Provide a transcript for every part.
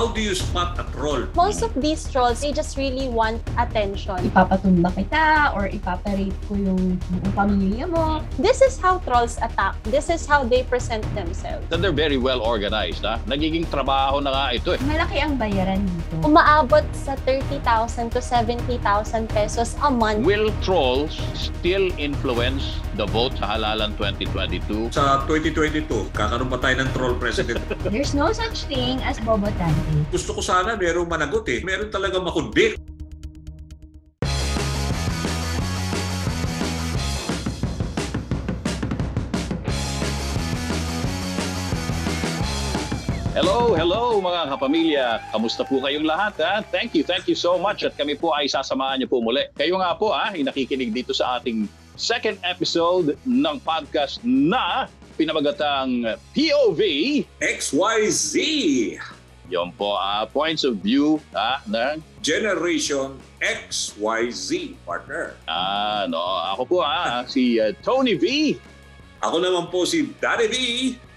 how do you spot a troll? Most of these trolls, they just really want attention. ipapatumba kita or ipaparate ko yung buong pamilya mo. This is how trolls attack. This is how they present themselves. That they're very well organized. Ha? Nagiging trabaho na nga ito eh. Malaki ang bayaran dito. Umaabot sa 30,000 to 70,000 pesos a month. Will trolls still influence the vote sa halalan 2022? Sa 2022, kakaroon pa tayo ng troll president. There's no such thing as bobotante. Gusto ko sana merong managot eh. Meron talaga makundit. Hello, hello mga kapamilya. Kamusta po kayong lahat? Ha? Thank you, thank you so much. At kami po ay sasamahan niyo po muli. Kayo nga po ha, nakikinig dito sa ating second episode ng podcast na pinamagatang POV. XYZ Yon po, ah, points of view ha, ng Generation XYZ, partner. Ah, no, ako po ah, si ah, Tony V. Ako naman po si Daddy V.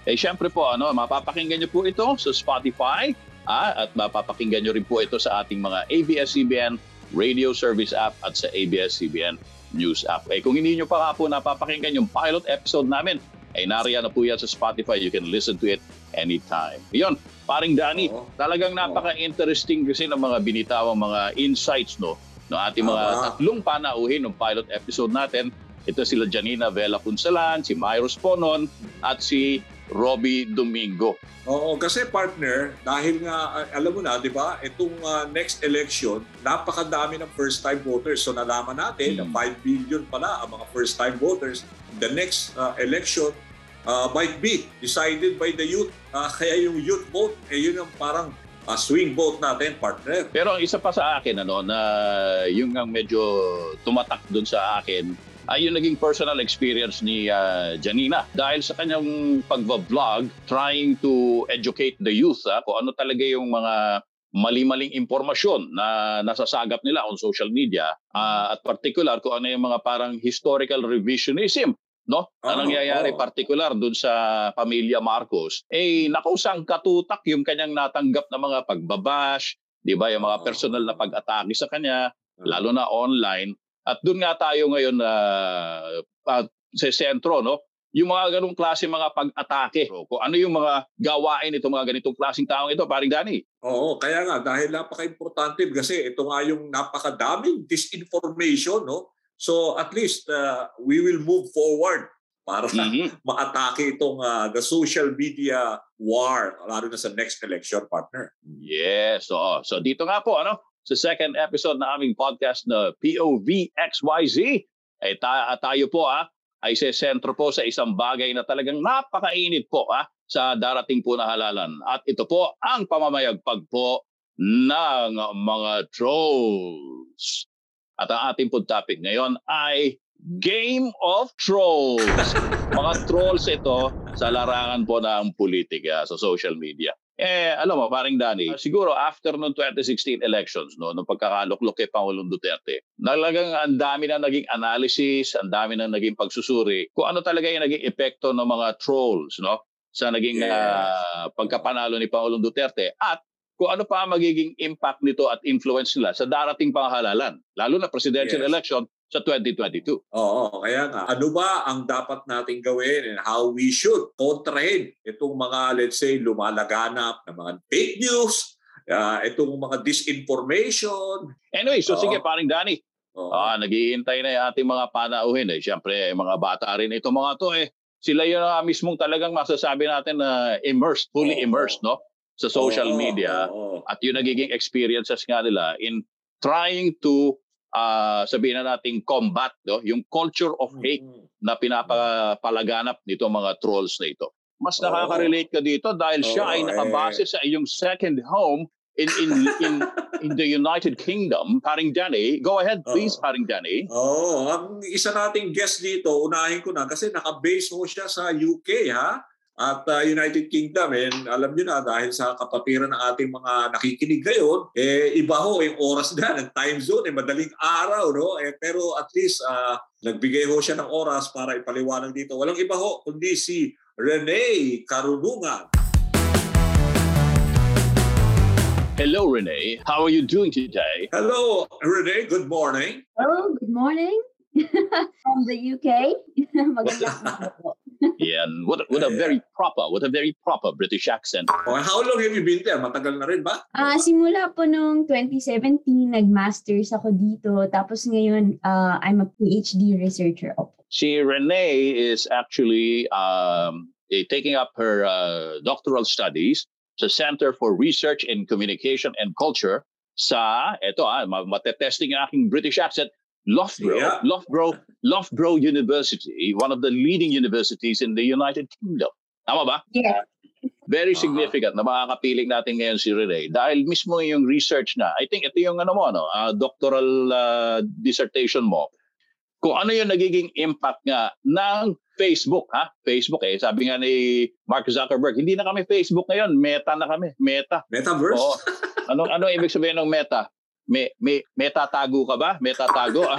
Eh syempre po ano, mapapakinggan niyo po ito sa Spotify ah, at mapapakinggan niyo rin po ito sa ating mga ABS-CBN radio service app at sa ABS-CBN news app. Eh kung hindi niyo pa nga po napapakinggan yung pilot episode namin, ay nariyan na po yan sa Spotify. You can listen to it anytime. Yun, paring Danny, Oo. talagang napaka-interesting kasi ng mga binitawang mga insights no ng ating mga Tama. tatlong panauhin ng pilot episode natin. Ito sila Janina Vela Punsalan, si Myros Ponon, at si Robbie Domingo. Oo, kasi partner, dahil nga, alam mo na, di ba, itong ah, next election, napakadami ng first-time voters. So nalaman natin na Hmm. 5 billion pala ang mga first-time voters. The next ah, election ah, might be decided by the youth. Ah, kaya yung youth vote, eh yun ang parang ah, swing vote natin, partner. Pero ang isa pa sa akin, ano, na yung ang medyo tumatak dun sa akin, ay yung naging personal experience ni ah, Janina. Dahil sa kanyang pagva-vlog, trying to educate the youth ah, kung ano talaga yung mga mali-maling impormasyon na nasasagap nila on social media ah, at particular kung ano yung mga parang historical revisionism no? Na Oo, nangyayari oo. particular dun sa pamilya Marcos, eh nakusang katutak yung kanyang natanggap na mga pagbabash, di ba? Yung mga personal na pag-atake sa kanya, lalo na online. At doon nga tayo ngayon na sa sentro, no? Yung mga ganong klase mga pag-atake. So, kung ano yung mga gawain itong mga ganitong klaseng taong ito, paring Dani. Oo, kaya nga, dahil napaka-importante kasi ito nga yung napakadaming disinformation, no? So at least uh, we will move forward para Mhm. maatake itong ah, the social media war, lalo na sa next election, partner. Yes. So, so dito nga po, ano, sa second episode na aming podcast na POVXYZ, ay ta- tayo po ah, ay sa sentro po sa isang bagay na talagang napakainit po ah, sa darating po na halalan. At ito po ang pamamayagpag po ng mga trolls. At ang ating po topic ngayon ay Game of Trolls. mga trolls ito sa larangan po ng politika sa social media. Eh, alam mo, paring Danny, siguro after noong 2016 elections, no, nung pagkakaluklok kay Pangulong Duterte, talagang ang dami na naging analysis, ang dami na naging pagsusuri, kung ano talaga yung naging epekto ng mga trolls, no, sa naging Yes. ah, pagkapanalo ni Pangulong Duterte at kung ano pa ang magiging impact nito at influence nila sa darating panghalalan, lalo na presidential Yes. election sa 2022. Oo, kaya nga, ano ba ang dapat nating gawin and how we should kontrahin itong mga, let's say, lumalaganap na mga fake news, ah, itong mga disinformation. Anyway, so Oo. sige, paring Danny, Oo. Ah, naghihintay na yung ating mga panauhin eh. Siyempre, mga bata rin ito mga to eh. Sila yung ah, mismong talagang masasabi natin na immersed, fully Oo. immersed, no? Sa social Oo, media. oo. At yung nagiging experiences nga nila in trying to ah, sabihin na natin combat no? yung culture of hate Mm. na pinapalaganap nito mga trolls na ito. Mas nakaka-relate ka dito dahil siya ay nakabase eh. sa iyong second home in in in in the United Kingdom. Paring Danny, go ahead please, Oo. Paring Danny. Oo, ang isa nating guest dito, unahin ko na kasi naka-base ho siya sa UK ha at uh, United Kingdom and alam niyo na dahil sa kapatiran ng ating mga nakikinig ngayon eh iba ho yung oras na ng time zone eh madaling araw no eh pero at least ah, nagbigay ho siya ng oras para ipaliwanag dito walang iba ho kundi si Rene Karunungan Hello, Renee. How are you doing today? Hello, Rene. Good morning. Oh, good morning. From the UK. Magandang. Yeah, what, what a very proper, what a very proper British accent. Oh, how long have you been there? Matagal na rin ba? Ah, simula po nung 2017, nag-masters ako dito. Tapos ngayon, ah, I'm a PhD researcher. Opo. See, Renee is actually um, taking up her uh, doctoral studies sa Center for Research in Communication and Culture sa, eto ah, ma- matetesting ang aking British accent, Loughborough, Yeah. Loughborough, Loughborough University, one of the leading universities in the United Kingdom. Tama ba? Yeah. Very Ah. significant na makakapiling natin ngayon si Rene dahil mismo yung research na, I think ito yung ano mo, no, ah, doctoral ah, dissertation mo, kung ano yung nagiging impact nga ng Facebook, ha? Facebook eh, sabi nga ni Mark Zuckerberg, hindi na kami Facebook ngayon, meta na kami, meta. Metaverse? Oo. Anong ano ibig sabihin ng meta? May may metatago ka ba? Metatago.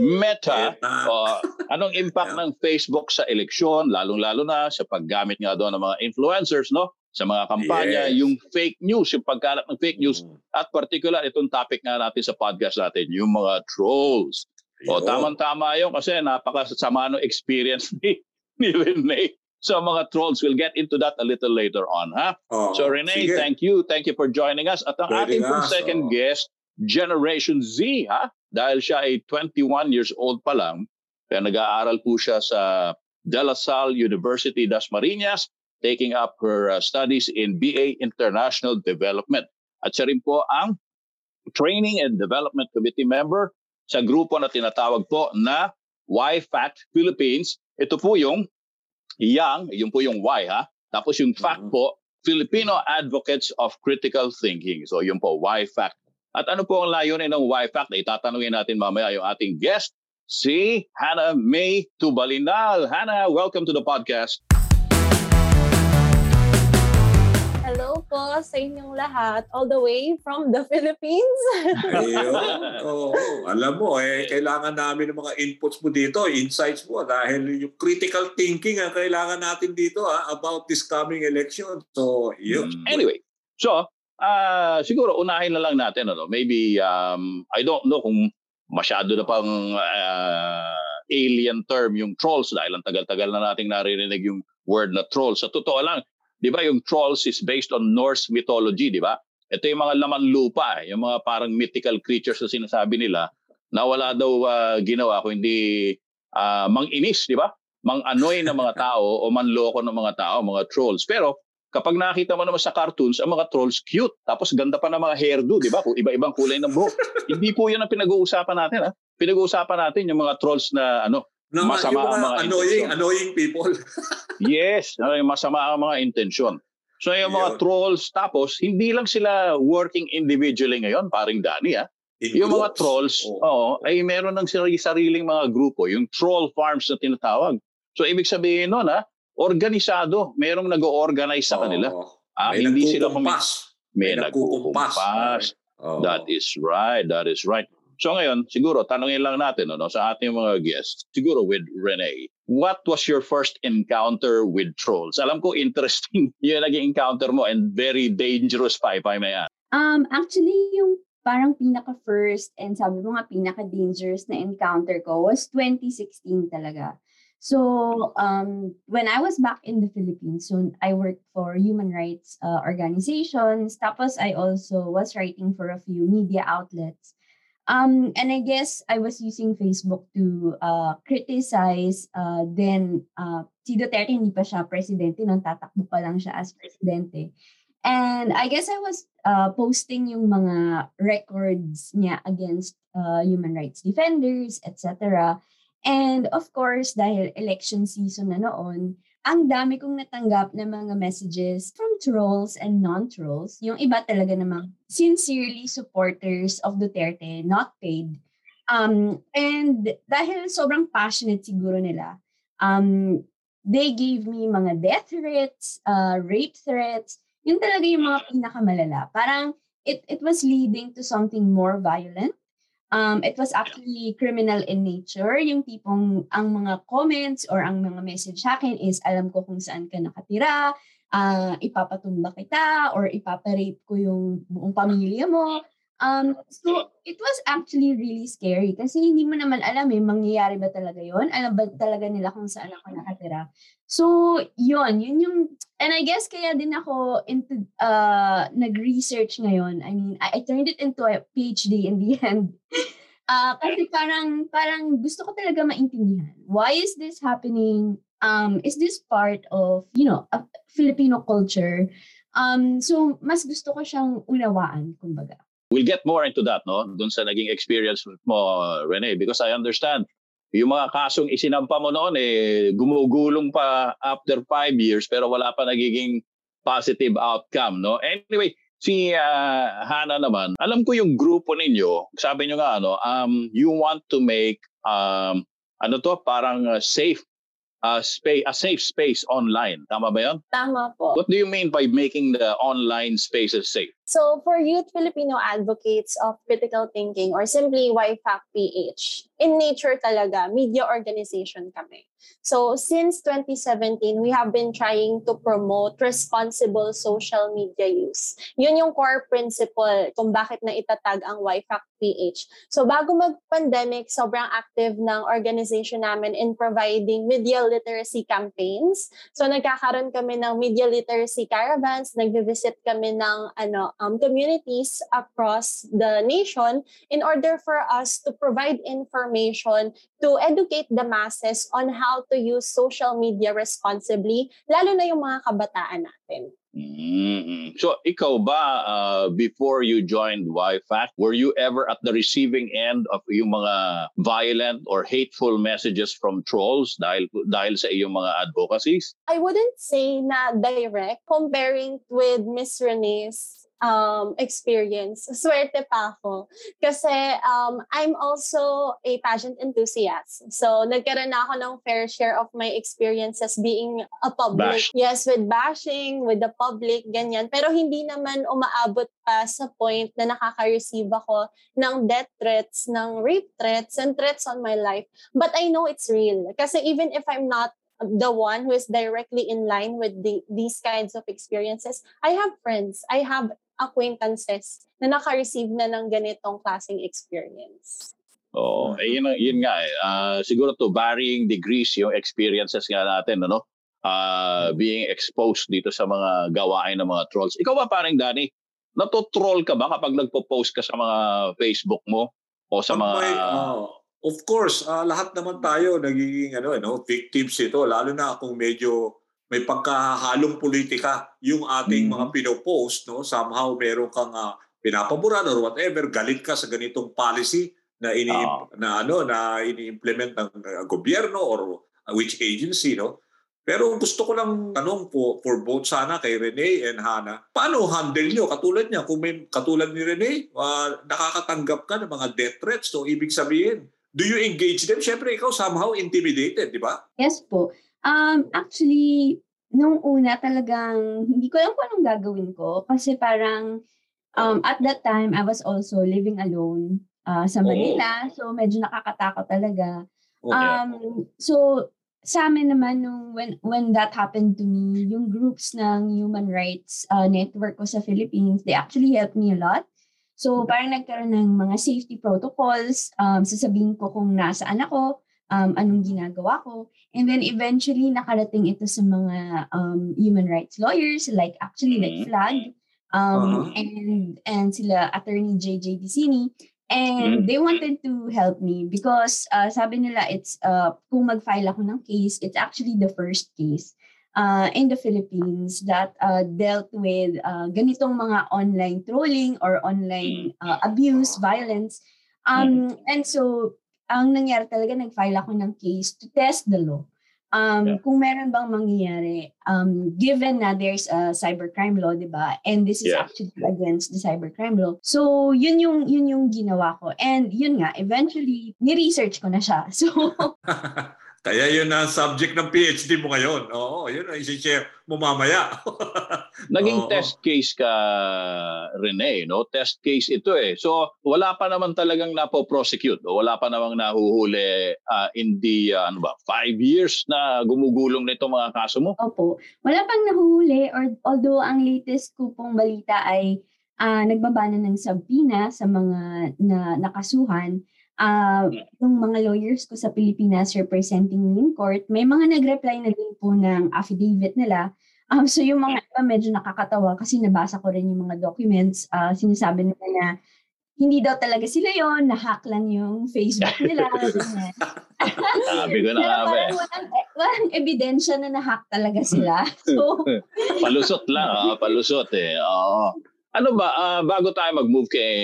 meta. Meta. Oh, anong impact Yeah. ng Facebook sa eleksyon, lalong-lalo na sa paggamit nga doon ng mga influencers, no? Sa mga kampanya, Yes. yung fake news, yung pagkalat ng fake news, Mm. at particular itong topic nga natin sa podcast natin, yung mga trolls. O Yun. tamang-tama yun kasi napakasama ng experience ni, ni Rene. So mga trolls, we'll get into that a little later on, ha? Oh, So Renee, sige. thank you. Thank you for joining us. At ang Pwede ating nga, second so- guest, Generation Z, ha? Dahil siya ay 21 years old pa lang, kaya nag-aaral po siya sa De La Salle University das Marinas, taking up her uh, studies in BA International Development. At siya rin po ang Training and Development Committee member sa grupo na tinatawag po na YFACT Philippines. Ito po yung Yang, yung po yung Y ha. Tapos yung FACT Mhm. po, Filipino Advocates of Critical Thinking. So yung po, YFACT. At ano po ang layunin ng YFACT? Itatanungin natin mamaya yung ating guest, si Hannah May Tubalinal. Hannah, welcome to the podcast. Hello po sa inyong lahat, all the way from the Philippines. Ayun. Oo. Alam mo, eh, kailangan namin ng mga inputs mo dito, insights mo, dahil yung critical thinking ang kailangan natin dito ah, about this coming election. So, yun. Mm, Anyway, so ah siguro unahin na lang natin ano, maybe um I don't know kung masyado na pang ah, alien term yung trolls dahil ang tagal-tagal na nating naririnig yung word na trolls. Sa totoo lang, 'di ba yung trolls is based on Norse mythology, 'di ba? Ito yung mga laman lupa, eh, yung mga parang mythical creatures na sinasabi nila na wala daw ah, ginawa kundi ah, mang-inis, 'di ba? Mang-anoy ng mga tao o manloko ng mga tao, mga trolls. Pero kapag nakita mo naman sa cartoons, ang mga trolls cute. Tapos ganda pa ng mga hairdo, di ba? Kung iba-ibang kulay ng buhok. Hindi po yun ang pinag-uusapan natin. Ha? Pinag-uusapan natin yung mga trolls na ano, Na, Masama yung ang mga mga annoying, annoying people. yes, masama ang mga intensyon. So yung mga Yun. trolls, tapos hindi lang sila working individually ngayon, paring Dani ha. In Yung mga groups. trolls, Oo. oo, ay meron ng sarili- sariling mga grupo, yung troll farms na tinatawag. So ibig sabihin nun ha, organisado, merong nag-organize sa kanila. Ah, May hindi sila kumi- nagkukumpas. may May nagkukumpas. nagkukumpas. Oo. That is right. That is right. So ngayon, siguro, tanongin lang natin ano, sa ating mga guests, siguro with Renee, what was your first encounter with trolls? Alam ko interesting yung naging encounter mo and very dangerous pa, if I may ask. Um, actually, yung parang pinaka-first and sabi mo nga pinaka-dangerous na encounter ko was 2016 talaga. So, um, when I was back in the Philippines, so I worked for human rights uh, organizations. Tapos I also was writing for a few media outlets. Um, and I guess I was using Facebook to uh, criticize uh, then uh, si Duterte hindi pa siya presidente, nung tatakbo pa lang siya as presidente. And I guess I was uh, posting yung mga records niya against uh, human rights defenders, etc. And of course, dahil election season na noon, ang dami kong natanggap na mga messages from trolls and non-trolls. Yung iba talaga namang sincerely supporters of Duterte, not paid. Um, and dahil sobrang passionate siguro nila, um, they gave me mga death threats, uh, rape threats, yun talaga yung mga pinakamalala. Parang it, it was leading to something more violent. Um, it was actually criminal in nature. Yung tipong ang mga comments or ang mga message sa akin is alam ko kung saan ka nakatira, ah, ipapatumba kita or ipaparape ko yung buong pamilya mo. Um, so, it was actually really scary kasi hindi mo naman alam eh, mangyayari ba talaga yon Alam ba talaga nila kung saan ako nakatira? So, yun, yun yung, and I guess kaya din ako into, uh, nag-research ngayon. I mean, I, I turned it into a PhD in the end. Ah, kasi parang, parang gusto ko talaga maintindihan. Why is this happening? Um, is this part of, you know, a Filipino culture? Um, so, mas gusto ko siyang unawaan, kumbaga. We'll get more into that, no? Doon sa naging experience mo, Rene, because I understand yung mga kasong isinampa mo noon, eh, gumugulong pa after five years pero wala pa nagiging positive outcome, no? Anyway, si ah, Hana naman, alam ko yung grupo ninyo, sabi nyo nga, ano, um, you want to make, um, ano to, parang uh, safe, uh, space, a safe space online. Tama ba yan? Tama po. What do you mean by making the online spaces safe? So for youth Filipino advocates of critical thinking or simply YFAC PH, in nature talaga, media organization kami. So since 2017, we have been trying to promote responsible social media use. Yun yung core principle kung bakit na itatag ang YFAC PH. So bago mag-pandemic, sobrang active ng organization namin in providing media literacy campaigns. So nagkakaroon kami ng media literacy caravans, nagvi-visit kami ng ano um, communities across the nation in order for us to provide information to educate the masses on how to use social media responsibly, lalo na yung mga kabataan natin. mm So ikaw ba, uh, before you joined YFAC, were you ever at the receiving end of yung mga violent or hateful messages from trolls dahil dahil sa iyong mga advocacies? I wouldn't say na direct comparing with Miss Renee's um, experience. Swerte pa ako. Kasi um, I'm also a pageant enthusiast. So, nagkaroon na ako ng fair share of my experiences being a public. Bash. Yes, with bashing, with the public, ganyan. Pero hindi naman umaabot pa sa point na nakaka-receive ako ng death threats, ng rape threats, and threats on my life. But I know it's real. Kasi even if I'm not the one who is directly in line with the, these kinds of experiences, I have friends, I have acquaintances na naka-receive na ng ganitong klaseng experience. Oo, eh, yun, yun nga eh. Ah, siguro to varying degrees yung experiences nga natin, ano? Ah, being exposed dito sa mga gawain ng mga trolls. Ikaw ba parang Danny, nato-troll ka ba kapag nagpo-post ka sa mga Facebook mo o sa mga may, ah, of course, ah, lahat naman tayo nagiging ano, ano, victims ito, lalo na kung medyo may pagkahalong politika yung ating Mhm. mga pinopost, no? Somehow meron kang uh, pinapaboran or whatever, galit ka sa ganitong policy na ini Ah. na ano na ini-implement ng uh, gobyerno or uh, which agency, no? Pero gusto ko lang tanong po for both sana kay Rene and Hana, paano handle nyo? Katulad niya, kung may katulad ni Rene, ah, nakakatanggap ka ng mga death threats, so ibig sabihin, do you engage them? Siyempre, ikaw somehow intimidated, di ba? Yes po. Um, actually, nung una talagang hindi ko alam kung anong gagawin ko kasi parang um, at that time I was also living alone uh, sa. Manila. So medyo nakakatakot talaga. Okay. Um, so sa amin naman nung when when that happened to me, yung groups ng human rights uh, network ko sa Philippines, they actually helped me a lot. So parang nagkaroon ng mga safety protocols, um, sasabihin ko kung nasaan ako, um, anong ginagawa ko. And then eventually nakarating ito sa mga um, human rights lawyers like actually like Mhm. Flag um, Uh-huh. and and sila attorney JJ Dicini and Mhm. they wanted to help me because uh, sabi nila it's uh, kung mag-file ako ng case it's actually the first case uh, in the Philippines that uh, dealt with uh, ganitong mga online trolling or online uh, abuse violence um, and so ang nangyari talaga nag-file ako ng case to test the law um, Yeah. kung meron bang mangyayari, um, given na there's a cybercrime law, di ba? And this is Yeah. actually against the cybercrime law. So, yun yung, yun yung ginawa ko. And yun nga, eventually, ni-research ko na siya. So, Kaya yun ang subject ng PhD mo ngayon. Oo, yun ang isi-share mo mamaya. Naging Oo. test case ka, Rene, no? Test case ito eh. So, wala pa naman talagang napo-prosecute o wala pa namang nahuhuli ah, in the, ah, ano ba, five years na gumugulong nito mga kaso mo? Opo. Wala pang nahuhuli or although ang latest ko pong balita ay ah, nagbaba na ng subpoena sa mga na nakasuhan. Ah, yung mga lawyers ko sa Pilipinas representing me in court, may mga nag-reply na din po ng affidavit nila. Um, so yung mga iba medyo nakakatawa kasi nabasa ko rin yung mga documents. Ah, sinasabi nila na hindi daw talaga sila yon na-hack lang yung Facebook nila. Sabi ko na Pero nga ba eh. parang walang, walang ebidensya na na-hack talaga sila. So, Palusot lang, ah, palusot eh. Oo. Ano ba, ah, bago tayo mag-move kay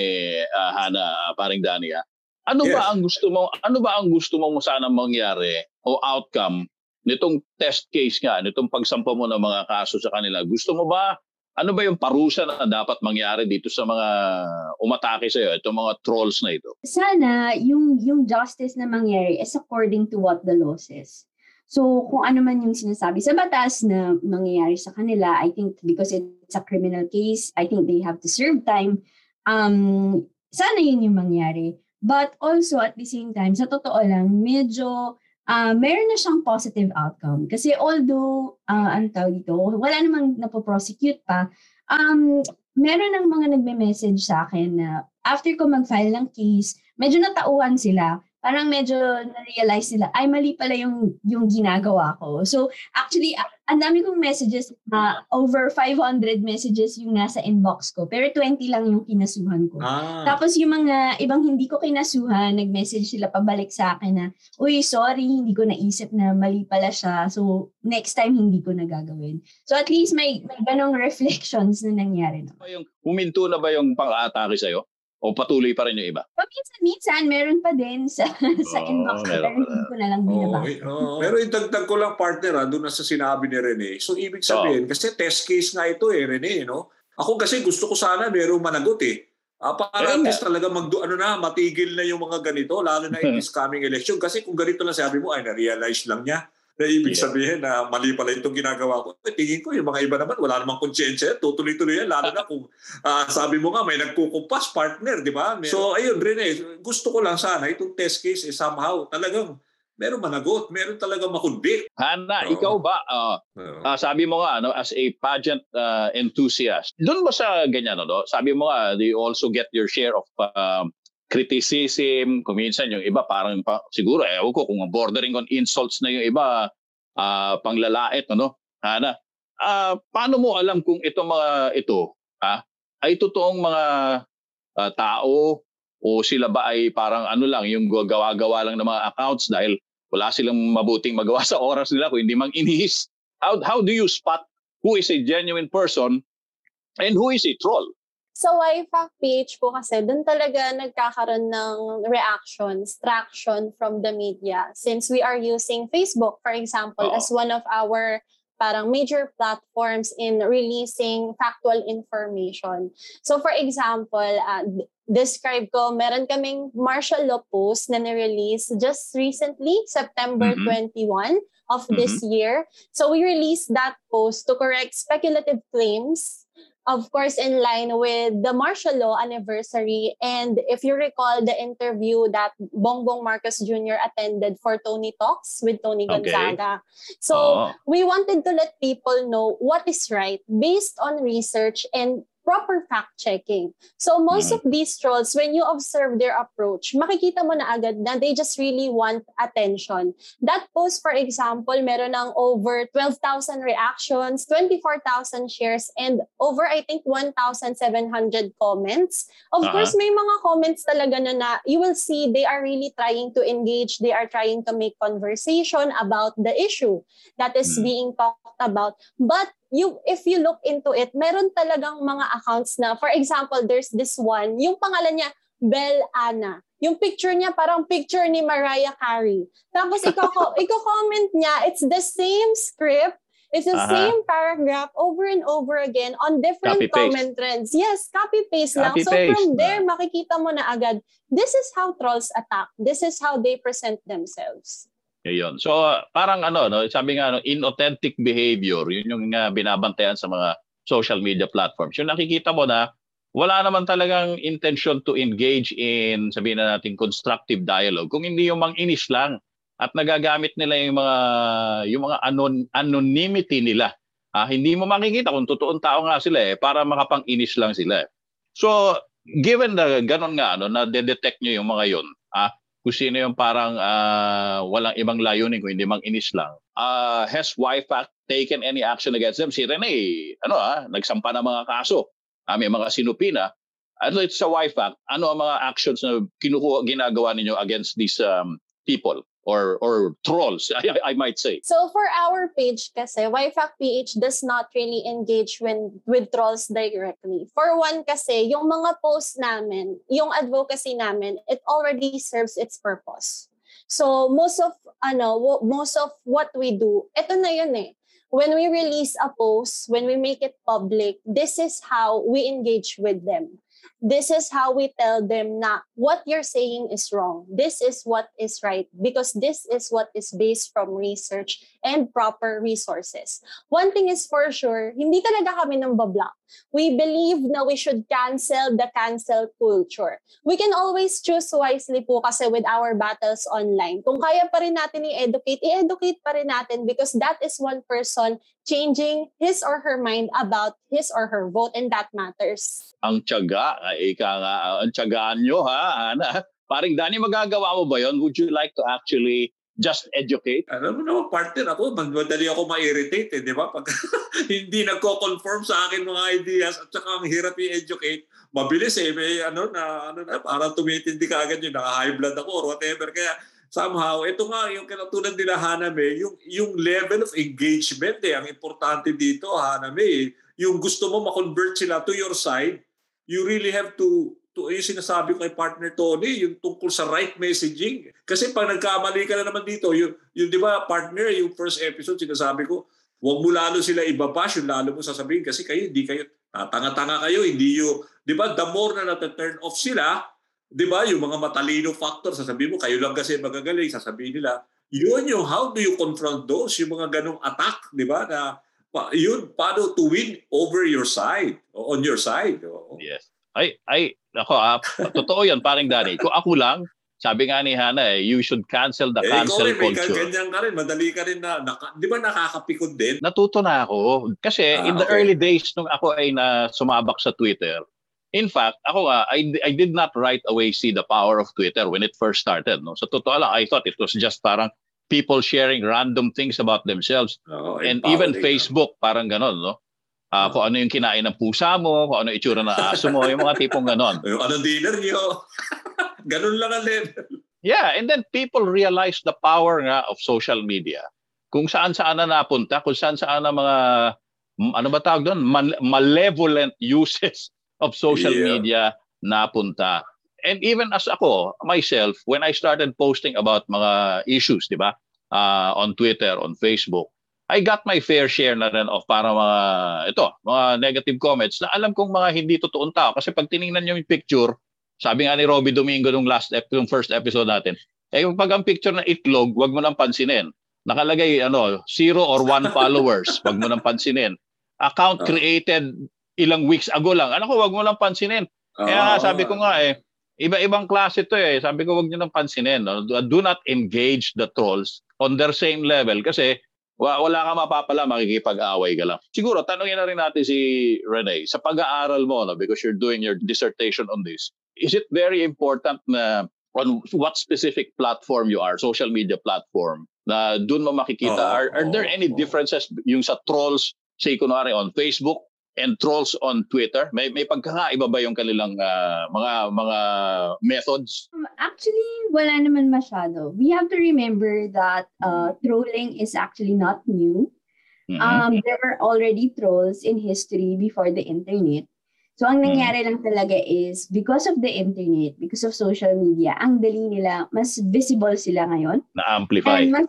ah, Hana, paring Dani, ah, ano Yes. ba ang gusto mo, ano ba ang gusto mo sana mangyari o outcome nitong test case nga, nitong pagsampa mo ng mga kaso sa kanila? Gusto mo ba, ano ba yung parusa na dapat mangyari dito sa mga umatake sa'yo, itong mga trolls na ito? sana yung yung justice na mangyari is according to what the law says. So kung ano man yung sinasabi sa batas na mangyayari sa kanila, I think because it's a criminal case, I think they have to serve time. Um, sana yun yung mangyari. But also at the same time, sa totoo lang, medyo ah meron na siyang positive outcome. Kasi although, uh, ano tawag dito, wala namang napoprosecute pa, um, meron ng mga nagme-message sa akin na after ko mag-file ng case, medyo natauhan sila. Parang medyo na-realize nila, ay mali pala yung, yung ginagawa ko. So actually, ang dami kong messages, na over 500 messages yung nasa inbox ko. Pero 20 lang yung kinasuhan ko. Ah. Tapos yung mga ibang hindi ko kinasuhan, nag-message sila pabalik sa akin na, uy, sorry, hindi ko naisip na mali pala siya. So, next time, hindi ko na gagawin. So, at least may, may ganong reflections na nangyari. No? Yung, huminto na ba yung pang-atake sa'yo? O patuloy pa rin yung iba? Paminsan-minsan, meron pa din sa, sa Oo, inbox ko, meron pero pa. hindi ko na lang binabasa. eh, oo. Pero itagdag ko lang partner ha, doon na sa sinabi ni Rene. So ibig sabihin, kasi test case nga ito eh, Rene, no? Ako kasi gusto ko sana merong managot eh. Ah, para at least talaga mag ano na, matigil na yung mga ganito, lalo na in this coming election. Kasi kung ganito lang sabi mo, ay na-realize lang niya na ibig Yeah. sabihin na mali pala itong ginagawa ko. Eh, tingin ko yung mga iba naman, wala namang konsyensya, tutuloy-tuloy yan, lalo na kung ah, sabi mo nga may nagkukumpas partner, di ba? So ayun, Rene, gusto ko lang sana itong test case eh, somehow talagang meron managot, meron talagang makundik. Hana, Oo. ikaw ba, ah, Ah, sabi mo nga ano as a pageant uh, enthusiast. Doon ba sa ganyan ano? Sabi mo nga do you also get your share of um, criticism, kung minsan yung iba parang pa, siguro eh ko kung bordering on insults na yung iba ah, panglalait ano? Hana. Ah, paano mo alam kung itong mga ito ah, ay totoong mga ah, tao o sila ba ay parang ano lang yung gawa-gawa lang ng mga accounts dahil wala silang mabuting magawa sa oras nila kung hindi mang inihis how how do you spot who is a genuine person and who is a troll? Sa YFAC page po kasi, doon talaga nagkakaroon ng reactions, traction from the media. Since we are using Facebook, for example, Oo. as one of our parang major platforms in releasing factual information. So for example, uh, describe ko, meron kaming martial law post na nirelease just recently, September Mhm. 21 of this year. So we released that post to correct speculative claims of course, in line with the martial law anniversary. And if you recall the interview that Bongbong Marcos Jr. attended for Tony Talks with Tony Okay. Gonzaga. So Oo. we wanted to let people know what is right based on research and proper fact checking. So most Mhm. of these trolls, when you observe their approach, makikita mo na agad na they just really want attention. That post, for example, meron ng over 12,000 reactions, 24,000 shares, and over, I think, 1,700 comments. Of Uh-huh. course, may mga comments talaga na, na you will see they are really trying to engage, they are trying to make conversation about the issue that is Hmm. being talked about. But you if you look into it, meron talagang mga accounts na, for example, there's this one, yung pangalan niya, Bel Ana. Yung picture niya parang picture ni Mariah Carey. Tapos iko iko-comment niya, it's the same script, it's the Aha. same paragraph over and over again on different Copy-paste. comment threads. Yes, copy-paste lang. So Copy-paste. from there, makikita mo na agad, this is how trolls attack. This is how they present themselves. Ayun. So uh, parang ano no, sabi nga no, inauthentic behavior, yun yung uh, binabantayan sa mga social media platforms. Yung nakikita mo na wala naman talagang intention to engage in, sabihin na natin, constructive dialogue. Kung hindi yung mang-inis lang at nagagamit nila yung mga yung mga anon, anonymity nila. Ah, hindi mo makikita kung totoong tao nga sila eh para makapang-inis lang sila. So, given na ganun nga ano na detect niyo yung mga yon, ah, kung sino yung parang uh, walang ibang layunin kung hindi mang inis lang. Uh, has YFAC taken any action against them? Si Rene, ano ah, nagsampa ng mga kaso. Uh, may mga sinupina. Ano ito sa YFAC, ano ang mga actions na kinukuha, ginagawa ninyo against these um, people? Or or trolls I, I might say. So for our page kasi YFAC PH does not really engage when with trolls directly. For one kasi yung mga posts namin yung advocacy namin it already serves its purpose. So most of ano most of what we do ito na yun eh. When we release a post when we make it public this is how we engage with them this is how we tell them na what you're saying is wrong. This is what is right because this is what is based from research and proper resources. One thing is for sure, hindi talaga kami nang bablock. We believe na we should cancel the cancel culture. We can always choose wisely po kasi with our battles online. Kung kaya pa rin natin i-educate, i-educate pa rin natin because that is one person changing his or her mind about his or her vote and that matters. Ang tiyaga, ika nga, ang tiyagaan nyo ha, Ana. Paring Dani, magagawa mo ba yon? Would you like to actually just educate? Alam mo naman, partner ako, madali ako ma-irritate eh, di ba? Pag hindi nagko-confirm sa akin mga ideas at saka ang hirap i-educate, mabilis eh, may ano na, ano na, parang tumitindi ka agad yun, naka-high blood ako or whatever. Kaya somehow, ito nga yung katulad nila Haname, yung, yung level of engagement eh, ang importante dito Haname eh, yung gusto mo ma-convert sila to your side, you really have to yung sinasabi ko kay partner Tony, yung tungkol sa right messaging. Kasi pag nagkamali ka na naman dito, yung, yung di ba partner, yung first episode, sinasabi ko, huwag mo lalo sila ibabash, yung lalo mo sasabihin kasi kayo, hindi kayo, tanga-tanga kayo, hindi yung, di ba, the more na nata-turn off sila, di ba, yung mga matalino factor, sasabihin mo, kayo lang kasi magagaling, sasabihin nila, yun yung how do you confront those, yung mga ganong attack, di ba, na yun, paano to win over your side, on your side. Yes. Ay, ay, ako, ah, totoo yan, paring Danny. Kung ako lang, sabi nga ni Hana, eh, you should cancel the eh, cancel ikaw rin, culture. Ganyan ka rin, madali ka rin na, naka, di ba nakakapikon din? Natuto na ako. Kasi ah, in the okay. early days nung ako ay na sumabak sa Twitter, in fact, ako nga, I, I did not right away see the power of Twitter when it first started. No? Sa totoo lang, I thought it was just parang people sharing random things about themselves. Oh, and even Facebook, na. parang ganon, no? Uh, kung ano yung kinain ng pusa mo, kung ano itsura ng aso mo, yung mga tipong ganon. yung ano dinner nyo. ganon lang ang level. Yeah, and then people realize the power nga of social media. Kung saan-saan na napunta, kung saan-saan na mga, ano ba tawag doon? Mal- malevolent uses of social yeah. media napunta. And even as ako, myself, when I started posting about mga issues, di ba? Uh, on Twitter, on Facebook, I got my fair share na rin of para mga, ito, mga negative comments na alam kong mga hindi totoong tao. Kasi pag tiningnan nyo yung picture, sabi nga ni Robbie Domingo nung last ep- yung first episode natin, eh pag ang picture ng itlog, wag mo nang pansinin. Nakalagay ano, zero or one followers, wag mo nang pansinin. Account ah. created ilang weeks ago lang. Ano ko, wag mo nang pansinin. Kaya nga, sabi ko nga eh, iba-ibang klase to eh. Sabi ko, wag niyo nang pansinin. No? Do not engage the trolls on their same level kasi wala ka mapapala, makikipag-away ka lang. Siguro, tanongin na rin natin si Rene, sa pag-aaral mo, no, because you're doing your dissertation on this, is it very important na on what specific platform you are, social media platform, na doon mo makikita, oh, are, are there any differences yung sa trolls, say kunwari on Facebook, and trolls on Twitter? May may pagkakaiba ba yung kanilang uh, mga mga methods? Um, actually, wala naman masyado. We have to remember that uh, trolling is actually not new. Mm-hmm. Um, there were already trolls in history before the internet. So ang mm-hmm. nangyari lang talaga is because of the internet, because of social media, ang dali nila, mas visible sila ngayon. Na-amplify. And mas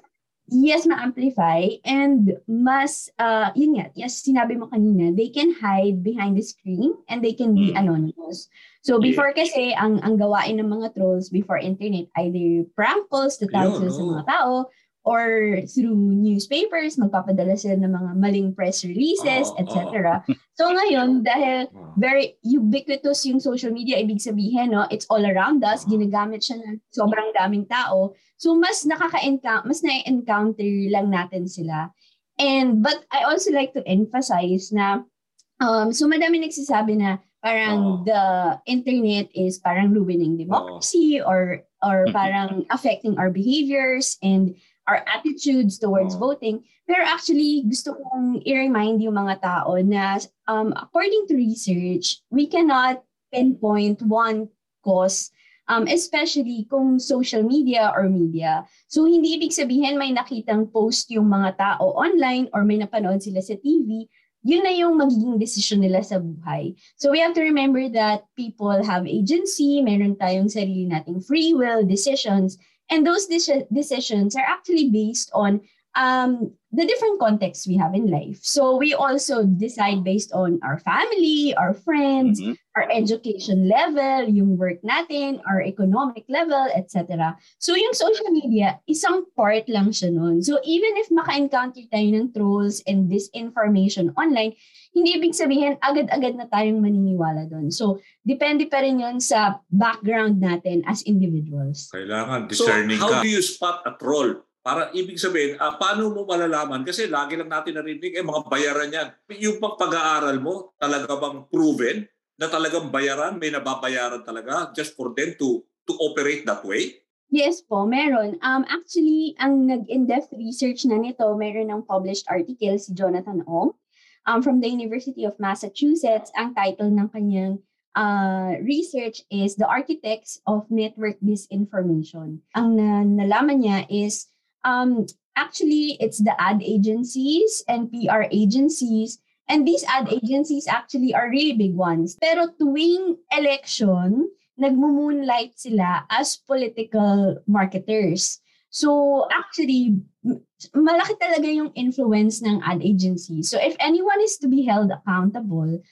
yes, ma-amplify and mas, uh, yun nga, yes, sinabi mo kanina, they can hide behind the screen and they can be mm. anonymous. So before yeah. kasi, ang, ang gawain ng mga trolls before internet, either prank calls to thousands yeah, no. sa mga tao or through newspapers, magpapadala sila ng mga maling press releases, Oo, etc. So ngayon, dahil Oh. very ubiquitous yung social media, ibig sabihin, no, it's all around us, Oo. ginagamit siya ng sobrang daming tao. So mas nakaka-encounter, mas na-encounter lang natin sila. And, but I also like to emphasize na, um, so madami nagsasabi na parang the internet is parang ruining democracy or or Mhm. parang affecting our behaviors and our attitudes towards Oo. voting. Pero actually, gusto kong i-remind yung mga tao na um, according to research, we cannot pinpoint one cause um, especially kung social media or media. So, hindi ibig sabihin may nakitang post yung mga tao online or may napanood sila sa TV, yun na yung magiging desisyon nila sa buhay. So, we have to remember that people have agency, meron tayong sarili nating free will, decisions, and those deci- decisions are actually based on um, the different contexts we have in life. So, we also decide based on our family, our friends, Mhm. our education level, yung work natin, our economic level, etc. So yung social media, isang part lang siya nun. So even if maka-encounter tayo ng trolls and disinformation online, hindi ibig sabihin agad-agad na tayong maniniwala doon. So depende pa rin yun sa background natin as individuals. Kailangan So, discerning how ka. do you spot a troll? Para ibig sabihin, ah, paano mo malalaman? Kasi lagi lang natin narinig, eh, mga bayaran yan. Yung pag-aaral mo, talaga bang proven na talagang bayaran, may nababayaran talaga just for them to to operate that way? Yes po, meron. Um, actually, ang nag-in-depth research na nito, meron ng published article si Jonathan Ong um, from the University of Massachusetts. Ang title ng kanyang uh, research is The Architects of Network Disinformation. Ang na- nalaman niya is um, actually it's the ad agencies and PR agencies and these ad agencies actually are really big ones. Pero tuwing election, nagmo-moonlight sila as political marketers. So actually, malaki talaga yung influence ng ad agency. So if anyone is to be held accountable,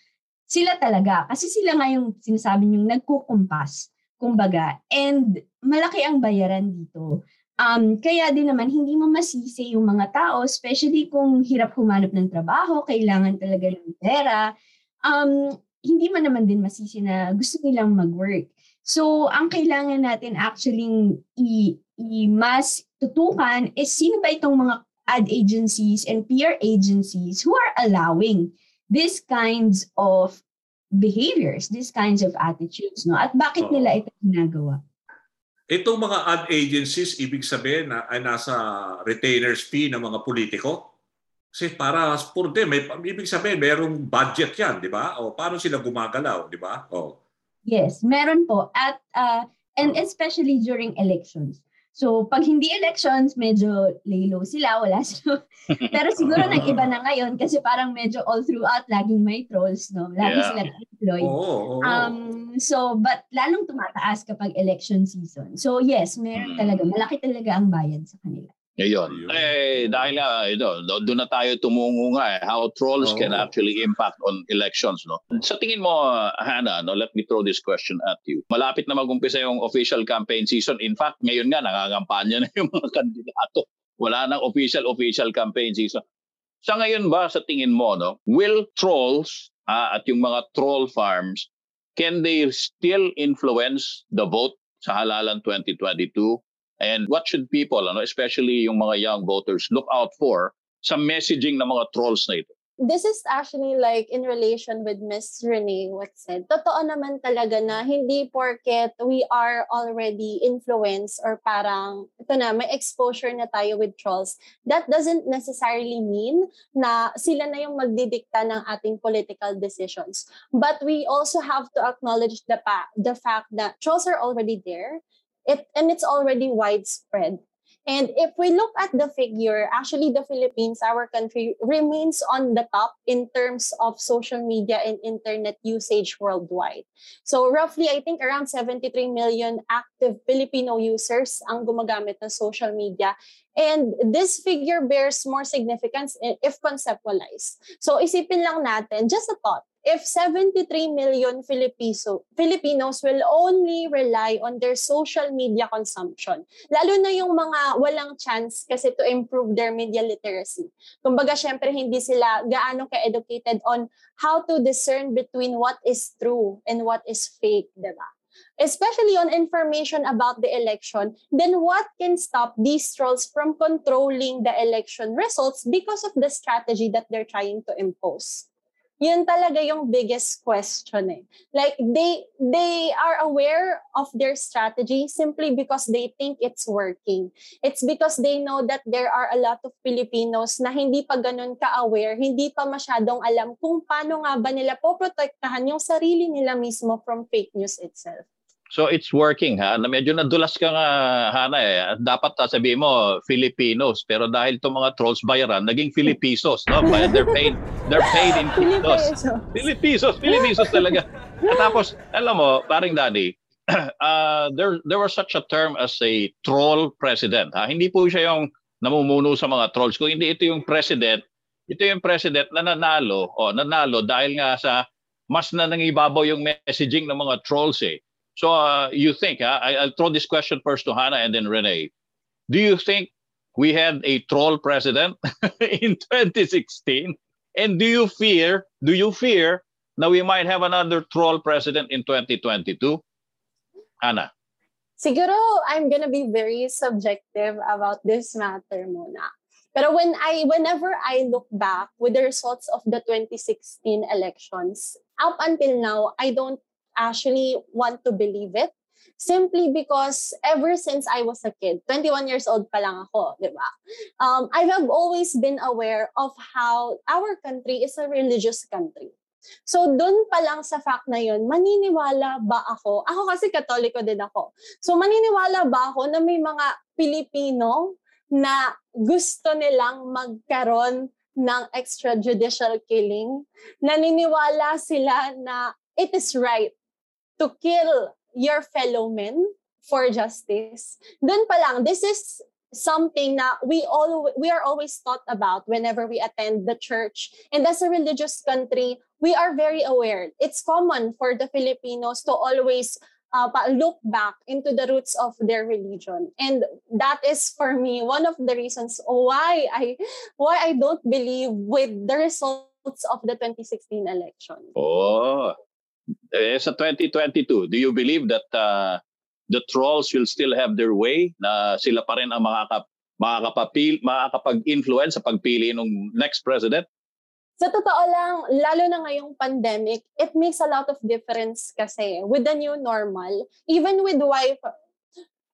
sila talaga. Kasi sila nga yung sinasabi yung nagkukumpas, kumbaga. And malaki ang bayaran dito. Um, kaya din naman, hindi mo masisi yung mga tao, especially kung hirap humanap ng trabaho, kailangan talaga ng pera. Um, hindi mo naman din masisi na gusto nilang mag-work. So, ang kailangan natin actually i, i mas tutukan is sino ba itong mga ad agencies and PR agencies who are allowing these kinds of behaviors, these kinds of attitudes, no? At bakit Oo. nila ito ginagawa? Itong mga ad agencies, ibig sabihin na ay nasa retainers fee ng mga politiko? Kasi para for them, may, ibig sabihin, merong budget yan, di ba? O paano sila gumagalaw, di ba? O. Yes, meron po. At, uh, and especially during elections. So, pag hindi elections, medyo lay low sila, wala sila. Pero siguro nang iba na ngayon kasi parang medyo all throughout laging may trolls, no? Lagi Yeah. sila employed. Oo, oo. Um, so, but lalong tumataas kapag election season. So, yes, meron Mm. talaga. Malaki talaga ang bayad sa kanila. Ngayon, Ayun. eh, dahil nga, ito, do- doon na tayo tumungo nga eh, how trolls can Oo. actually impact on elections. no Sa tingin mo, Hannah, no, let me throw this question at you. Malapit na mag-umpisa yung official campaign season. In fact, ngayon nga, nangangampanya na yung mga kandidato. Wala nang official, official campaign season. Sa ngayon ba, sa tingin mo, no, will trolls ah, at yung mga troll farms, can they still influence the vote sa halalan 2022? And what should people, ano, especially yung mga young voters, look out for sa messaging ng mga trolls na ito? this is actually like in relation with Miss Renee what said. Totoo naman talaga na hindi porket we are already influenced or parang ito na may exposure na tayo with trolls. That doesn't necessarily mean na sila na yung magdidikta ng ating political decisions. But we also have to acknowledge the pa- the fact that trolls are already there. It and it's already widespread. And if we look at the figure, actually the Philippines, our country, remains on the top in terms of social media and internet usage worldwide. So roughly, I think around 73 million active Filipino users ang gumagamit ng social media. And this figure bears more significance if conceptualized. So isipin lang natin, just a thought, if 73 million Filipiso, Filipinos will only rely on their social media consumption, lalo na yung mga walang chance kasi to improve their media literacy. Kumbaga, syempre, hindi sila gaano ka-educated on how to discern between what is true and what is fake, di ba? Especially on information about the election, then what can stop these trolls from controlling the election results because of the strategy that they're trying to impose? Yun talaga yung biggest question eh. Like they they are aware of their strategy simply because they think it's working. It's because they know that there are a lot of Filipinos na hindi pa ganun ka-aware, hindi pa masyadong alam kung paano nga ba nila poprotektahan yung sarili nila mismo from fake news itself. So it's working ha. Na medyo nadulas ka nga Hana eh. Dapat sabihin mo Filipinos pero dahil itong mga trolls bayaran naging Filipisos no. But they're paid they're paid in pesos. Filipinos. Filipisos, Filipisos talaga. At tapos alam mo, paring Danny, uh, there there was such a term as a troll president. Ha? Hindi po siya yung namumuno sa mga trolls. Kung hindi ito yung president, ito yung president na nanalo o nanalo dahil nga sa mas na nangibabaw yung messaging ng mga trolls eh. So uh, you think? I, I'll throw this question first to Hannah and then Renee. Do you think we had a troll president in 2016? And do you fear, do you fear that we might have another troll president in 2022? Hannah. Siguro, I'm gonna be very subjective about this matter muna. Pero when I, whenever I look back with the results of the 2016 elections, up until now, I don't actually want to believe it. Simply because ever since I was a kid, 21 years old pa lang ako, di ba? Um, I have always been aware of how our country is a religious country. So doon pa lang sa fact na yun, maniniwala ba ako? Ako kasi katoliko din ako. So maniniwala ba ako na may mga Pilipino na gusto nilang magkaroon ng extrajudicial killing? Naniniwala sila na it is right to kill your fellow men for justice. Doon pa lang, this is something na we all we are always taught about whenever we attend the church. And as a religious country we are very aware. It's common for the filipinos to always uh, look back into the roots of their religion. And that is for me one of the reasons why i why i don't believe with the results of the 2016 election. Oh, sa 2022, do you believe that uh, the trolls will still have their way na sila pa rin ang makaka, makakapapil, makakapag-influence sa pagpili ng next president? Sa totoo lang, lalo na ngayong pandemic, it makes a lot of difference kasi with the new normal, even with wife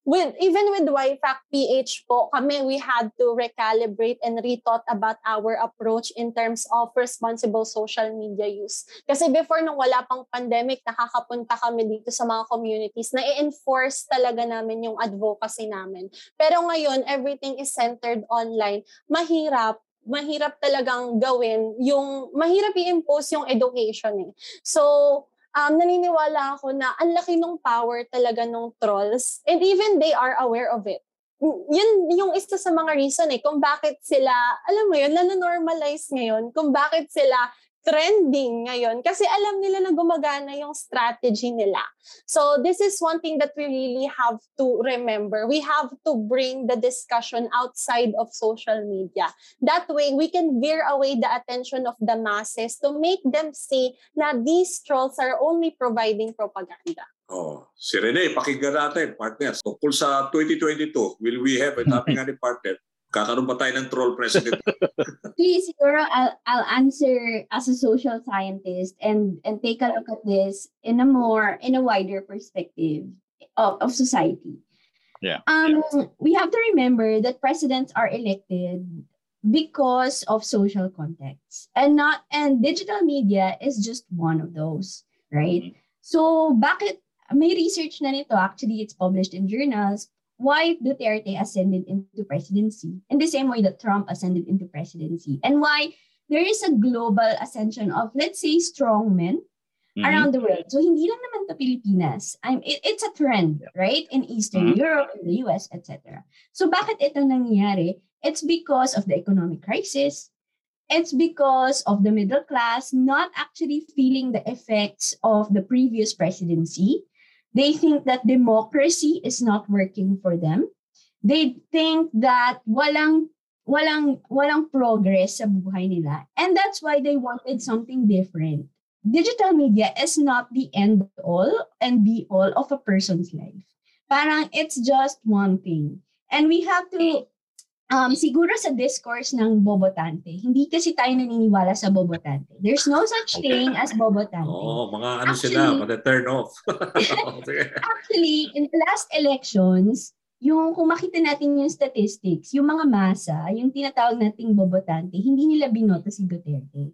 with even with YFAC PH po, kami we had to recalibrate and rethought about our approach in terms of responsible social media use. Kasi before nung wala pang pandemic, nakakapunta kami dito sa mga communities na i-enforce talaga namin yung advocacy namin. Pero ngayon, everything is centered online. Mahirap mahirap talagang gawin yung mahirap i-impose yung education eh. So, um, naniniwala ako na ang laki ng power talaga ng trolls and even they are aware of it. Yun yung isa sa mga reason eh kung bakit sila, alam mo yun, nanonormalize ngayon, kung bakit sila trending ngayon kasi alam nila na gumagana yung strategy nila. So this is one thing that we really have to remember. We have to bring the discussion outside of social media. That way, we can veer away the attention of the masses to make them see na these trolls are only providing propaganda. Oh, si Rene, pakinggan natin, partners. Tungkol sa 2022, will we have, a nga ni partner, kakaroon ba tayo ng troll president? Please, siguro I'll, I'll answer as a social scientist and and take a look at this in a more in a wider perspective of, of society. Yeah. Um, we have to remember that presidents are elected because of social context and not and digital media is just one of those, right? So bakit may research na nito actually it's published in journals why Duterte ascended into presidency in the same way that Trump ascended into presidency and why there is a global ascension of let's say strong men Mhm. around the world. So hindi lang naman to Pilipinas. I'm, it- it's a trend, right? In Eastern Mhm. Europe, in the US, etc. So bakit ito nangyayari? It's because of the economic crisis, it's because of the middle class not actually feeling the effects of the previous presidency. They think that democracy is not working for them. They think that walang walang walang progress sa buhay nila. And that's why they wanted something different. Digital media is not the end all and be all of a person's life. Parang it's just one thing. And we have to um, siguro sa discourse ng bobotante, hindi kasi tayo naniniwala sa bobotante. There's no such thing as bobotante. Oo, mga ano sila, Actually- mga turn off. Actually, in the last elections, yung kung makita natin yung statistics, yung mga masa, yung tinatawag nating bobotante, hindi nila binoto si Duterte.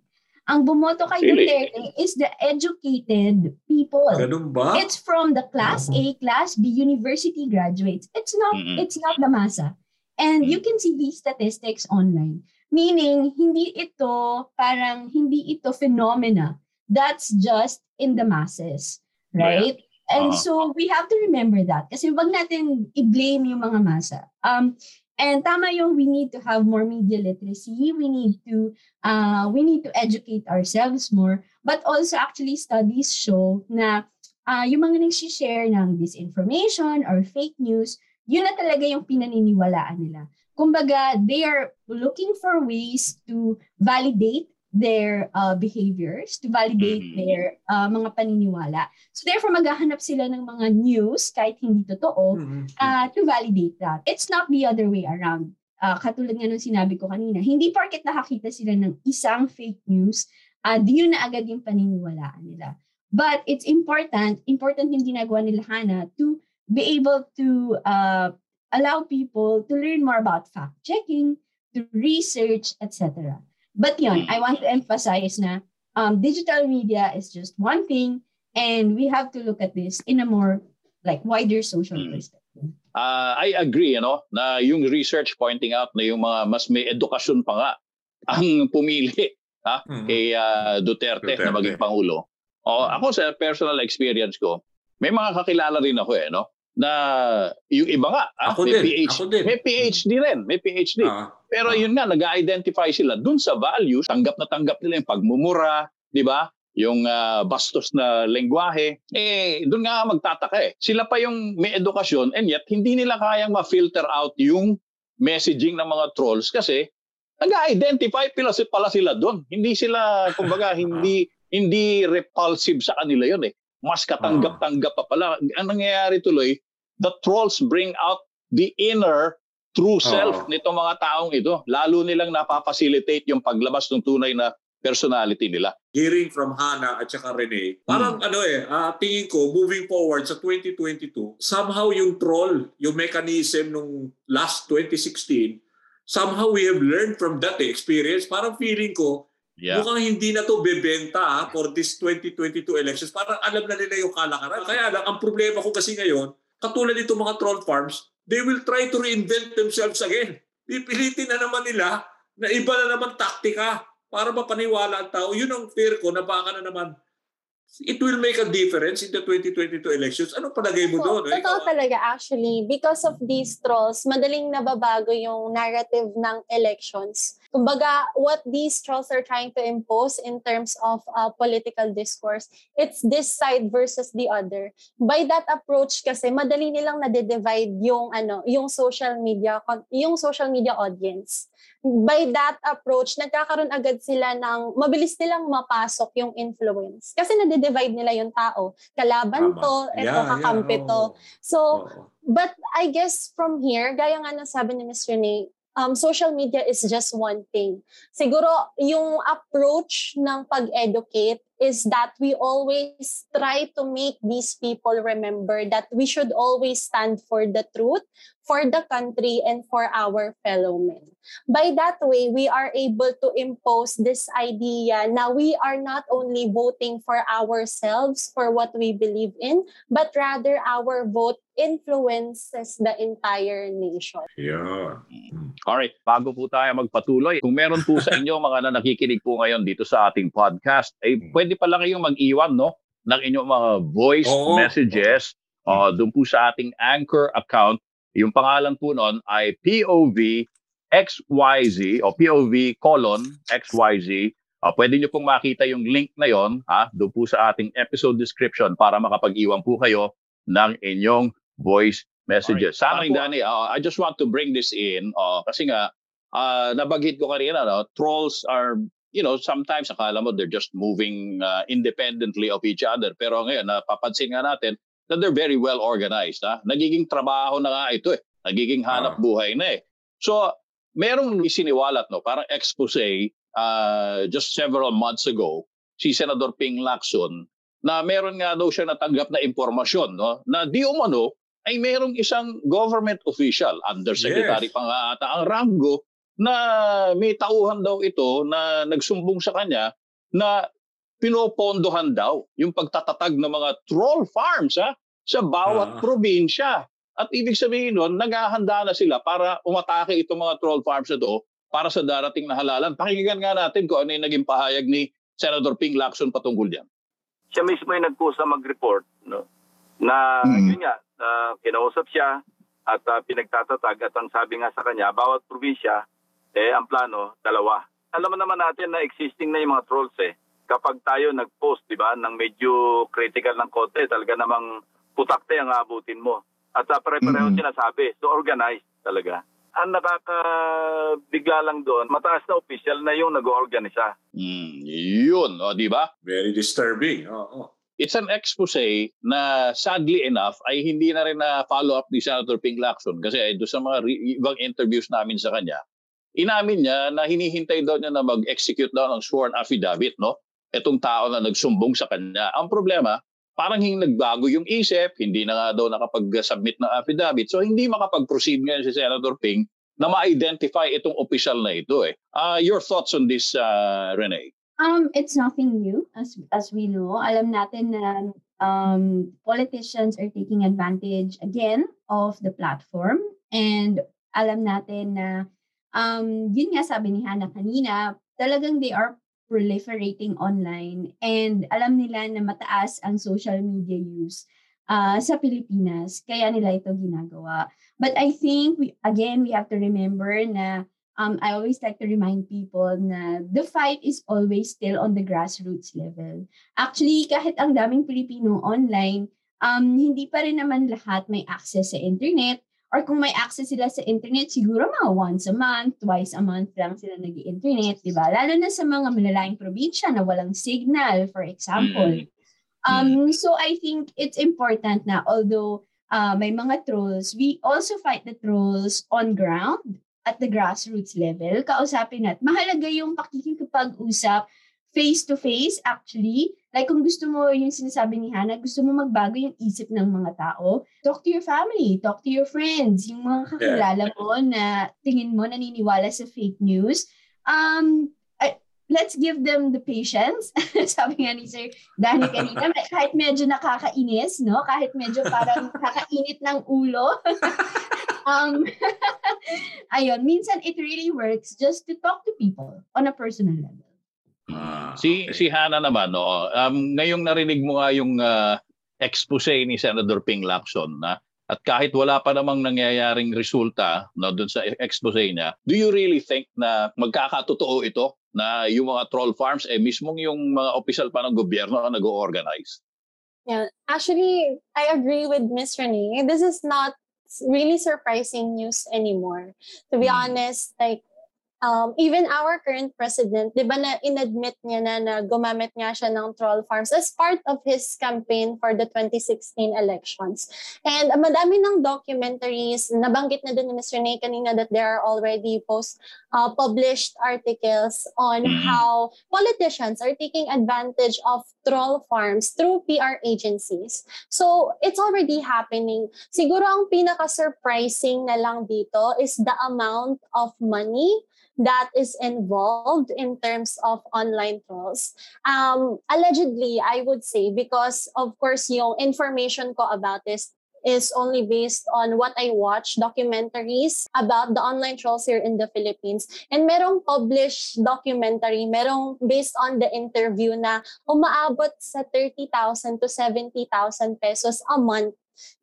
Ang bumoto kay Really? Duterte is the educated people. Ganun ba? It's from the class A, class B, university graduates. It's not Mhm. it's not the masa. And you can see these statistics online. Meaning, hindi ito parang hindi ito phenomena. That's just in the masses, right? And Uh-huh. so we have to remember that kasi wag natin i-blame yung mga masa. Um and tama yung we need to have more media literacy. We need to uh, we need to educate ourselves more. But also actually studies show na uh, yung mga nag-share ng disinformation or fake news, yun na talaga yung pinaniniwalaan nila. Kumbaga, they are looking for ways to validate their uh, behaviors, to validate Mhm. their uh, mga paniniwala. So therefore, maghahanap sila ng mga news, kahit hindi totoo, Mhm. uh, to validate that. It's not the other way around. Uh, katulad nga nung sinabi ko kanina, hindi porket nakakita sila ng isang fake news, uh, yun na agad yung paniniwalaan nila. But it's important, important yung ginagawa nila Hana to be able to uh, allow people to learn more about fact-checking, to research, etc. But yun, I want to emphasize na um, digital media is just one thing and we have to look at this in a more like wider social Mm. perspective. Ah, I agree, ano, na yung research pointing out na yung mga mas may edukasyon pa nga ang pumili ha, Mhm. kay ah, Duterte, na Duterte. maging pangulo. O, ako sa personal experience ko, may mga kakilala rin ako eh, no? Na yung iba nga, ah, Ako may din, PhD, ako din. may PhD rin, may PhD. Ah, Pero Ah. yun nga, nag-identify sila dun sa values, tanggap na tanggap nila yung pagmumura, di ba? Yung ah, bastos na lengguwahe. Eh, dun nga magtataka eh. Sila pa yung may edukasyon and yet hindi nila kayang ma-filter out yung messaging ng mga trolls kasi nag-identify pala, pala sila dun. Hindi sila, kumbaga, hindi hindi repulsive sa kanila yun eh. Mas katanggap-tanggap pa pala. Ang nangyayari tuloy, the trolls bring out the inner true self Oo. nitong mga taong ito. Lalo nilang napapacilitate yung paglabas ng tunay na personality nila. hearing from Hana at saka Rene, parang ano eh, ah, tingin ko, moving forward sa 2022, somehow yung troll, yung mechanism nung last 2016, somehow we have learned from that eh, experience. Parang feeling ko, Yeah. mukhang hindi na to bebenta ah, for this 2022 elections. Parang alam na nila yung kalakaran. Kaya lang, ang problema ko kasi ngayon, katulad nito mga troll farms, they will try to reinvent themselves again. Pipilitin na naman nila na iba na naman taktika para mapaniwala ang tao. Yun ang fear ko na baka na naman it will make a difference in the 2022 elections. Ano palagay mo So, doon? Eh, totoo ikaw- talaga actually. Because of these trolls, madaling nababago yung narrative ng elections. Kumbaga, what these trolls are trying to impose in terms of uh, political discourse, it's this side versus the other. By that approach kasi, madali nilang nade-divide yung, ano, yung social media, yung social media audience by that approach, nagkakaroon agad sila ng, mabilis nilang mapasok yung influence. Kasi nade-divide nila yung tao. Kalaban Tama. to, eto Yeah, yeah, kakampi to. oo. So, Oo. but I guess from here, gaya nga ng sabi ni Ms. Renee, um, social media is just one thing. Siguro, yung approach ng pag-educate is that we always try to make these people remember that we should always stand for the truth, for the country, and for our fellow men. By that way, we are able to impose this idea na we are not only voting for ourselves, for what we believe in, but rather our vote influences the entire nation. Yeah. Alright, bago po tayo magpatuloy, kung meron po sa inyo mga na nakikinig po ngayon dito sa ating podcast, ay pwede pala kayong mag-iwan no, ng inyong mga voice Oo. messages uh, doon po sa ating Anchor account. Yung pangalan po noon ay POV XYZ o POV colon XYZ. Uh, pwede nyo pong makita yung link na yon ha, doon po sa ating episode description para makapag-iwan po kayo ng inyong voice messages. Sa akin, Danny, uh, I just want to bring this in uh, kasi nga, uh, nabanggit ko kanina, no, trolls are, you know, sometimes akala mo they're just moving uh, independently of each other. Pero ngayon, napapansin nga natin na they're very well organized. Ha? Nagiging trabaho na nga ito eh. Nagiging hanap buhay na eh. So, merong isiniwalat, no, parang expose uh, just several months ago, si Senador Ping Lacson, na meron nga daw siya natanggap na impormasyon no, na di umano ay merong isang government official, undersecretary Yes. pa nga ata ang ranggo, na may tauhan daw ito na nagsumbong sa kanya na pinopondohan daw yung pagtatatag ng mga troll farms ha, sa bawat Ah. probinsya. At ibig sabihin nun, naghahanda na sila para umatake itong mga troll farms na to para sa darating na halalan. Pakinggan nga natin kung ano yung naging pahayag ni Senator Ping Lacson patungkol diyan. siya mismo yung nagkusa mag-report no na Mm. yun nga na kinausap siya at ah, pinagtatatag at ang sabi nga sa kanya bawat probinsya eh ang plano dalawa alam mo naman natin na existing na yung mga trolls eh kapag tayo nag-post di ba ng medyo critical ng konti talaga namang putakte ang aabutin mo at uh, pare-pareho Mm. sinasabi so organized talaga ang nakakabigla lang doon mataas na official na yung nag-oorganisa Mm, yun, o, di ba? Very disturbing. Oo. It's an expose na sadly enough ay hindi na rin na follow up ni Senator Ping Lacson kasi ay doon sa mga re- ibang interviews namin sa kanya, inamin niya na hinihintay daw niya na mag-execute daw ng sworn affidavit, no? Itong tao na nagsumbong sa kanya. Ang problema, parang hindi nagbago yung isip, hindi na nga daw nakapag-submit ng affidavit. So hindi makapag-proceed ngayon si Senator Ping na ma-identify itong official na ito eh. Ah, your thoughts on this, uh, Renee? Um, it's nothing new as as we know. Alam natin na um, politicians are taking advantage again of the platform and alam natin na um, yun nga sabi ni Hannah kanina, talagang they are proliferating online and alam nila na mataas ang social media use uh, sa Pilipinas kaya nila ito ginagawa. But I think we, again we have to remember na um, I always like to remind people na the fight is always still on the grassroots level. Actually, kahit ang daming Pilipino online, um, hindi pa rin naman lahat may access sa internet. Or kung may access sila sa internet, siguro mga once a month, twice a month lang sila nag internet di ba? Lalo na sa mga malalayang probinsya na walang signal, for example. Mm. Um, so I think it's important na although uh, may mga trolls, we also fight the trolls on ground at the grassroots level. Kausapin natin. Mahalaga yung pakikipag-usap face-to-face actually. Like kung gusto mo yung sinasabi ni Hannah, gusto mo magbago yung isip ng mga tao, talk to your family, talk to your friends, yung mga kakilala mo na tingin mo naniniwala sa fake news. Um, I- let's give them the patience. Sabi nga ni Sir Danny kanina, kahit medyo nakakainis, no? Kahit medyo parang kakainit ng ulo. um, ayun, minsan it really works just to talk to people on a personal level. Ah, Si okay. si Hana naman no, um ngayong narinig mo nga yung ah, expose ni Senator Ping Lacson na at kahit wala pa namang nangyayaring resulta no doon sa expose niya, do you really think na magkakatotoo ito na yung mga troll farms eh mismong yung mga opisyal pa ng gobyerno ang nag-organize? Yeah, actually, I agree with Miss Renee. This is not really surprising news anymore. To be Mm. honest, like um, even our current president, di ba na inadmit niya na na gumamit nga siya ng troll farms as part of his campaign for the 2016 elections. And uh, madami ng documentaries, nabanggit na din ni Ms. Renee kanina that there are already post uh, published articles on Mhm. how politicians are taking advantage of troll farms through PR agencies. So, it's already happening. Siguro ang pinaka-surprising na lang dito is the amount of money that is involved in terms of online trolls. Um, allegedly, I would say, because of course, yung information ko about this is only based on what I watch documentaries about the online trolls here in the Philippines. And merong published documentary, merong based on the interview na umaabot sa 30,000 to 70,000 pesos a month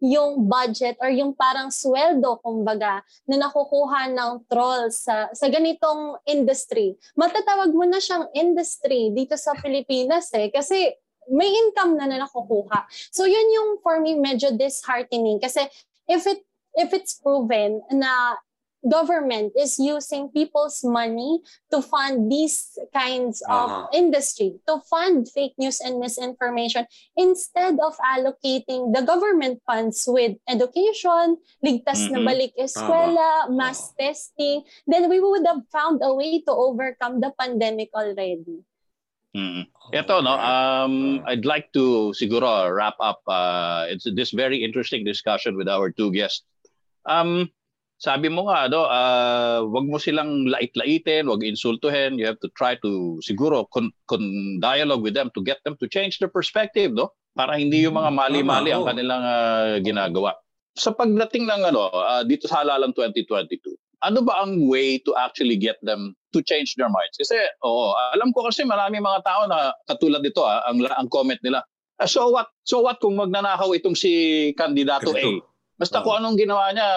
yung budget or yung parang sweldo, kumbaga, na nakukuha ng troll sa, sa ganitong industry. Matatawag mo na siyang industry dito sa Pilipinas eh. Kasi may income na na nakukuha. So yun yung for me medyo disheartening kasi if it if it's proven na government is using people's money to fund these kinds of Aha. industry, to fund fake news and misinformation, instead of allocating the government funds with education, ligtas na Mhm. balik eskwela, mass testing, then we would have found a way to overcome the pandemic already. Mm. Ito, no, um, I'd like to siguro wrap up uh, it's this very interesting discussion with our two guests. Um, sabi mo nga, no, uh, wag mo silang lait-laitin, wag insultuhin. You have to try to siguro con, con dialogue with them to get them to change their perspective, no? Para hindi yung mga mali-mali Tama, ang kanilang uh, ginagawa. Sa pagdating ng ano, uh, dito sa halalang 2022, ano ba ang way to actually get them to change their minds? Kasi, oo, alam ko kasi marami mga tao na katulad nito, ah, ang, ang comment nila, "Ah, so what? So what kung magnanakaw itong si kandidato A? Basta kung anong ginawa niya,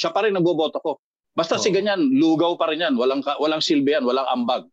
siya pa rin nagboboto ko. Basta si ganyan, lugaw pa rin yan, walang, walang silbi yan, walang ambag.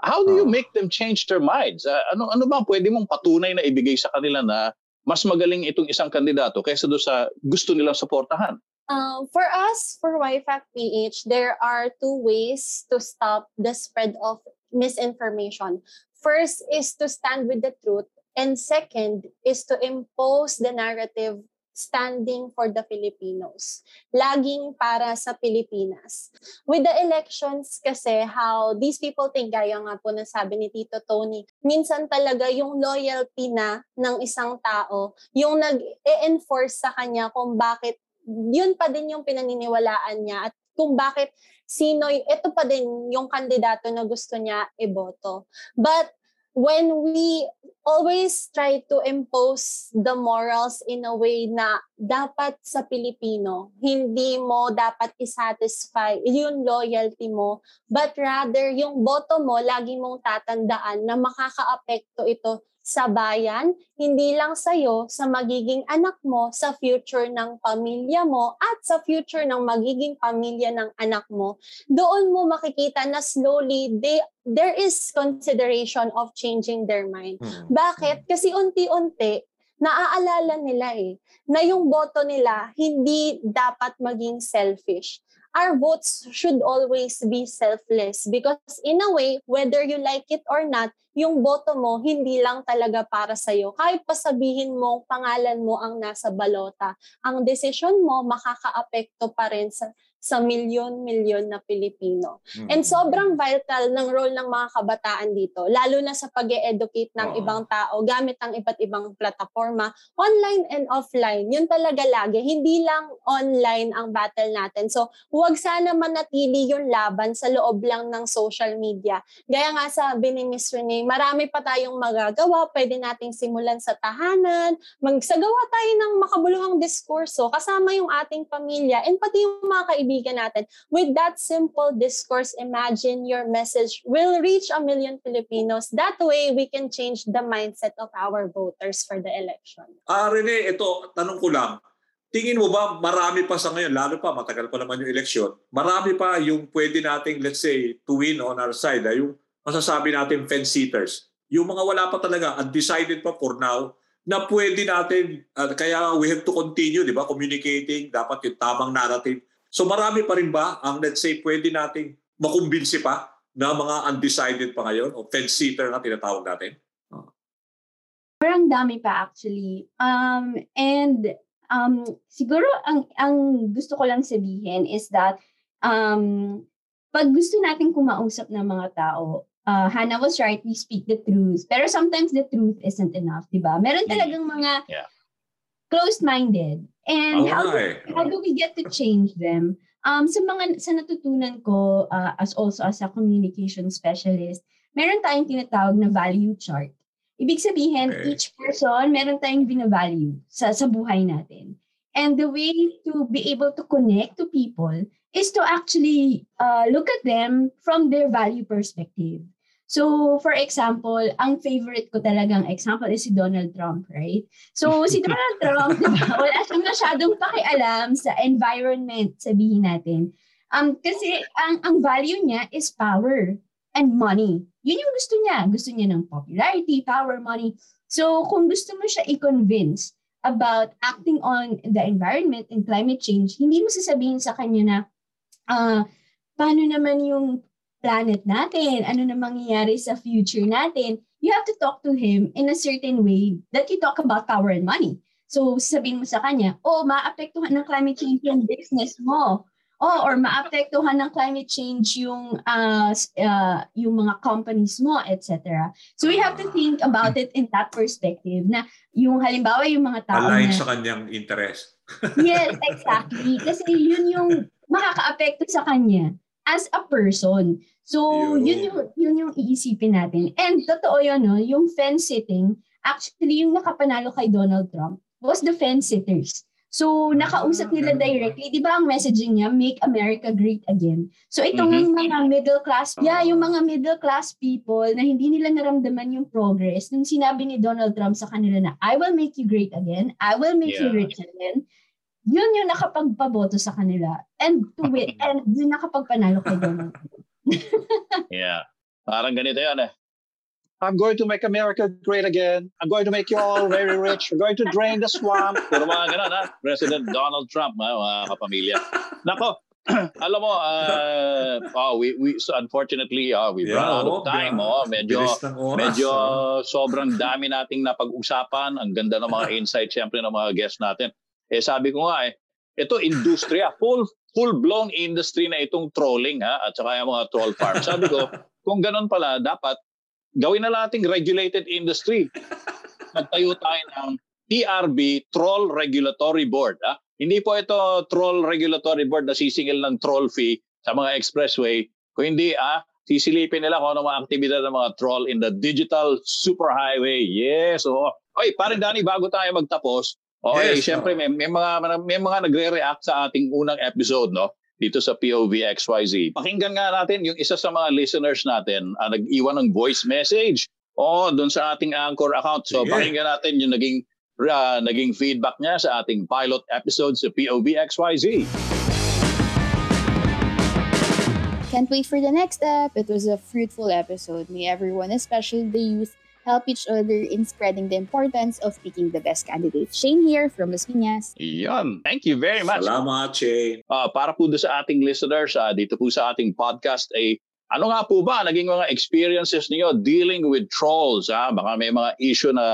How do you make them change their minds? Ah, ano ano ba pwede mong patunay na ibigay sa kanila na mas magaling itong isang kandidato kaysa doon sa gusto nilang suportahan? Um, for us, for YFAC PH, there are two ways to stop the spread of misinformation. First is to stand with the truth, and second is to impose the narrative standing for the Filipinos. Laging para sa Pilipinas. With the elections kasi, how these people think, gaya nga po na sabi ni Tito Tony, minsan talaga yung loyalty na ng isang tao, yung nag-e-enforce sa kanya kung bakit yun pa din yung pinaniniwalaan niya at kung bakit sino, ito pa din yung kandidato na gusto niya iboto. But when we always try to impose the morals in a way na dapat sa Pilipino, hindi mo dapat isatisfy yung loyalty mo, but rather yung boto mo, lagi mong tatandaan na makakaapekto ito sa bayan, hindi lang sa'yo, sa magiging anak mo, sa future ng pamilya mo, at sa future ng magiging pamilya ng anak mo. Doon mo makikita na slowly, they, there is consideration of changing their mind. Hmm. Bakit? Kasi unti-unti, naaalala nila eh, na yung boto nila hindi dapat maging selfish. Our votes should always be selfless because in a way, whether you like it or not, yung boto mo hindi lang talaga para sa'yo. Kahit pa sabihin mo, pangalan mo ang nasa balota, ang desisyon mo makakaapekto pa rin sa sa milyon-milyon na Pilipino. Hmm. And sobrang vital ng role ng mga kabataan dito, lalo na sa pag educate ng Oo. ibang tao gamit ang iba't ibang plataforma, online and offline. Yun talaga lagi. Hindi lang online ang battle natin. So, huwag sana manatili yung laban sa loob lang ng social media. Gaya nga sabi ni Miss Renee, marami pa tayong magagawa. Pwede nating simulan sa tahanan, magsagawa tayo ng makabuluhang diskurso kasama yung ating pamilya and pati yung mga kaibigan natin. With that simple discourse, imagine your message will reach a million Filipinos. That way, we can change the mindset of our voters for the election. Ah, Rene, ito, tanong ko lang. Tingin mo ba marami pa sa ngayon, lalo pa matagal pa naman yung eleksyon, marami pa yung pwede nating, let's say, to win on our side, ah, yung masasabi natin fence-sitters. Yung mga wala pa talaga, undecided pa for now, na pwede natin, ah, kaya we have to continue, di ba, communicating, dapat yung tamang narrative. So marami pa rin ba ang, let's say, pwede nating makumbinsi pa na mga undecided pa ngayon o fence-sitter na tinatawag natin? Parang dami pa actually. Um, and um, siguro ang, ang gusto ko lang sabihin is that um, pag gusto natin kumausap ng mga tao, uh, Hannah was right, we speak the truth. Pero sometimes the truth isn't enough, di ba? Meron Mm. talagang mga Yeah. closed-minded. And Oo how, do, how do we get to change them? Um, sa mga sa natutunan ko uh, as also as a communication specialist, meron tayong tinatawag na value chart. Ibig sabihin, Okay. each person, meron tayong binavalue sa, sa buhay natin. And the way to be able to connect to people is to actually uh, look at them from their value perspective. So, for example, ang favorite ko talagang example is si Donald Trump, right? So, si Donald Trump, di ba, wala siyang masyadong pakialam sa environment, sabihin natin. Um, kasi ang, ang value niya is power and money. Yun yung gusto niya. Gusto niya ng popularity, power, money. So, kung gusto mo siya i-convince about acting on the environment and climate change, hindi mo sasabihin sa kanya na, ah, paano naman yung planet natin? Ano na mangyayari sa future natin? You have to talk to him in a certain way that you talk about power and money. So, sabihin mo sa kanya, oh, maapektuhan ng climate change yung business mo. Oh, or maapektuhan ng climate change yung uh, uh, yung mga companies mo, etc. So we have to think about it in that perspective na yung halimbawa yung mga tao Align na sa kanyang interest. Yes, exactly. Kasi yun yung makakaapekto sa kanya as a person. So, Yun. yun yung, yun yung iisipin natin. And totoo yun, no? yung fence sitting, actually yung nakapanalo kay Donald Trump was the fence sitters. So, nakausap nila directly. Di ba ang messaging niya, make America great again. So, itong mga middle class, yeah, yung mga middle class people na hindi nila naramdaman yung progress, nung sinabi ni Donald Trump sa kanila na, I will make you great again, I will make you Yeah. rich again, yun yung nakapagpaboto sa kanila. And to win, and yun nakapagpanalo kay Donald Trump. Yeah. Parang ganito yan eh. I'm going to make America great again. I'm going to make you all very rich. I'm going to drain the swamp. Pero mga ganun ha. President Donald Trump, ha, mga kapamilya. Nako, alam mo, uh, oh, we, we, so unfortunately, uh, we've run out of oh, time. yeah. Oh, medyo, oras, medyo ah. sobrang dami nating napag-usapan. Ang ganda ng mga insights, siyempre, ng mga guests natin. Eh, sabi ko nga eh, ito industriya, full full-blown industry na itong trolling ha, at saka yung mga troll farm. Sabi ko, kung ganun pala, dapat gawin na nating regulated industry. Magtayo tayo ng TRB, Troll Regulatory Board. Ha? Hindi po ito Troll Regulatory Board na sisingil ng troll fee sa mga expressway. Kung hindi, ah, sisilipin nila kung ano mga aktibidad ng mga troll in the digital superhighway. Yes. Oo. Oy, parang Danny, bago tayo magtapos, okay, Yes, syempre oo. may, may mga may mga nagre-react sa ating unang episode, no? Dito sa POV XYZ. Pakinggan nga natin yung isa sa mga listeners natin ah, nag-iwan ng voice message. Oo, doon sa ating Anchor account. So Sige. pakinggan natin yung naging ah, naging feedback niya sa ating pilot episode sa POV XYZ. Can't wait for the next step. It was a fruitful episode. May everyone, especially the youth, help each other in spreading the importance of picking the best candidate. Shane here from Las Piñas. Yan. Thank you very much. Salamat, Shane. Ah, para po sa ating listeners ah, dito po sa ating podcast ay ano nga po ba naging mga experiences niyo dealing with trolls ah baka may mga issue na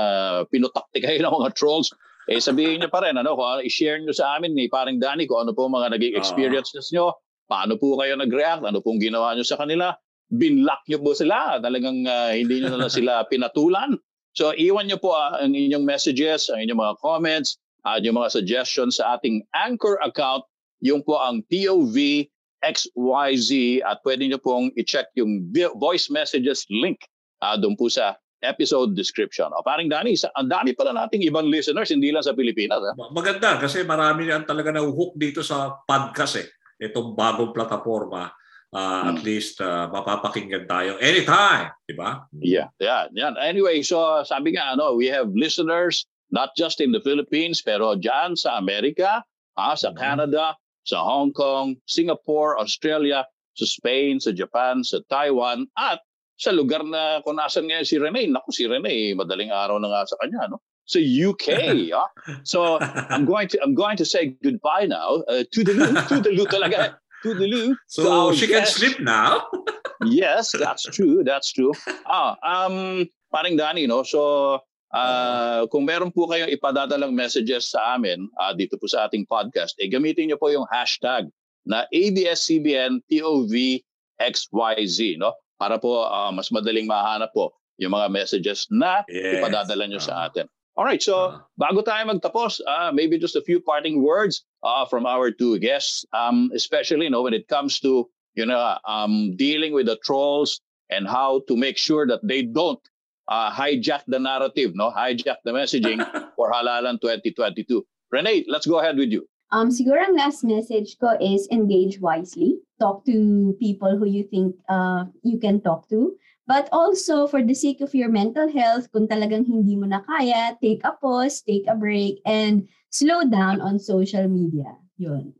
pinutakti kayo ng mga trolls eh sabihin niyo pa rin ano kung ano, i-share niyo sa amin ni paring Danny kung ano po mga naging experiences niyo paano po kayo nag-react ano pong ginawa niyo sa kanila binlock niyo po sila talagang ah, hindi niyo na sila pinatulan so iwan niyo po ah, ang inyong messages ang inyong mga comments at yung mga suggestions sa ating Anchor account yung po ang POV XYZ at pwede nyo pong i-check yung voice messages link ah doon po sa episode description. O paring Dani, sa, ang dami pala nating ibang listeners, hindi lang sa Pilipinas. Ma- Maganda kasi marami yan talaga na-hook dito sa podcast eh. Itong bagong plataforma. At Hmm. least ah, mapapakinggan tayo anytime. Di ba? Yeah, yeah, yeah. Anyway, so sabi nga, ano, we have listeners not just in the Philippines, pero dyan sa Amerika, ah, sa Mhm. Canada, sa Hong Kong, Singapore, Australia, sa Spain, sa Japan, sa Taiwan, at sa lugar na kung nasan ngayon si Rene. Naku, si Rene, madaling araw na nga sa kanya, no? Sa UK, ah. So, I'm going to I'm going to say goodbye now. Uh, to the to the talaga. To the loo. to So our she can guest. sleep now. Yes, that's true. That's true. Ah, um, paring Danny, no? So, ah, kung meron po kayong ipadadalang messages sa amin ah, dito po sa ating podcast, eh, gamitin niyo po yung hashtag na ABS-CBN-POV-XYZ, no? Para po ah, mas madaling mahanap po yung mga messages na Yes. ipadadala niyo sa Ah. atin. All right, so Ah. bago tayo magtapos, ah, maybe just a few parting words uh, from our two guests, um, especially you know, when it comes to you know um, dealing with the trolls and how to make sure that they don't uh, hijack the narrative, no, hijack the messaging for Halalan 2022. Renee, let's go ahead with you. Um, siguro ang last message ko is engage wisely. Talk to people who you think uh, you can talk to. But also, for the sake of your mental health, kung talagang hindi mo na kaya, take a pause, take a break, and slow down on social media. Yun.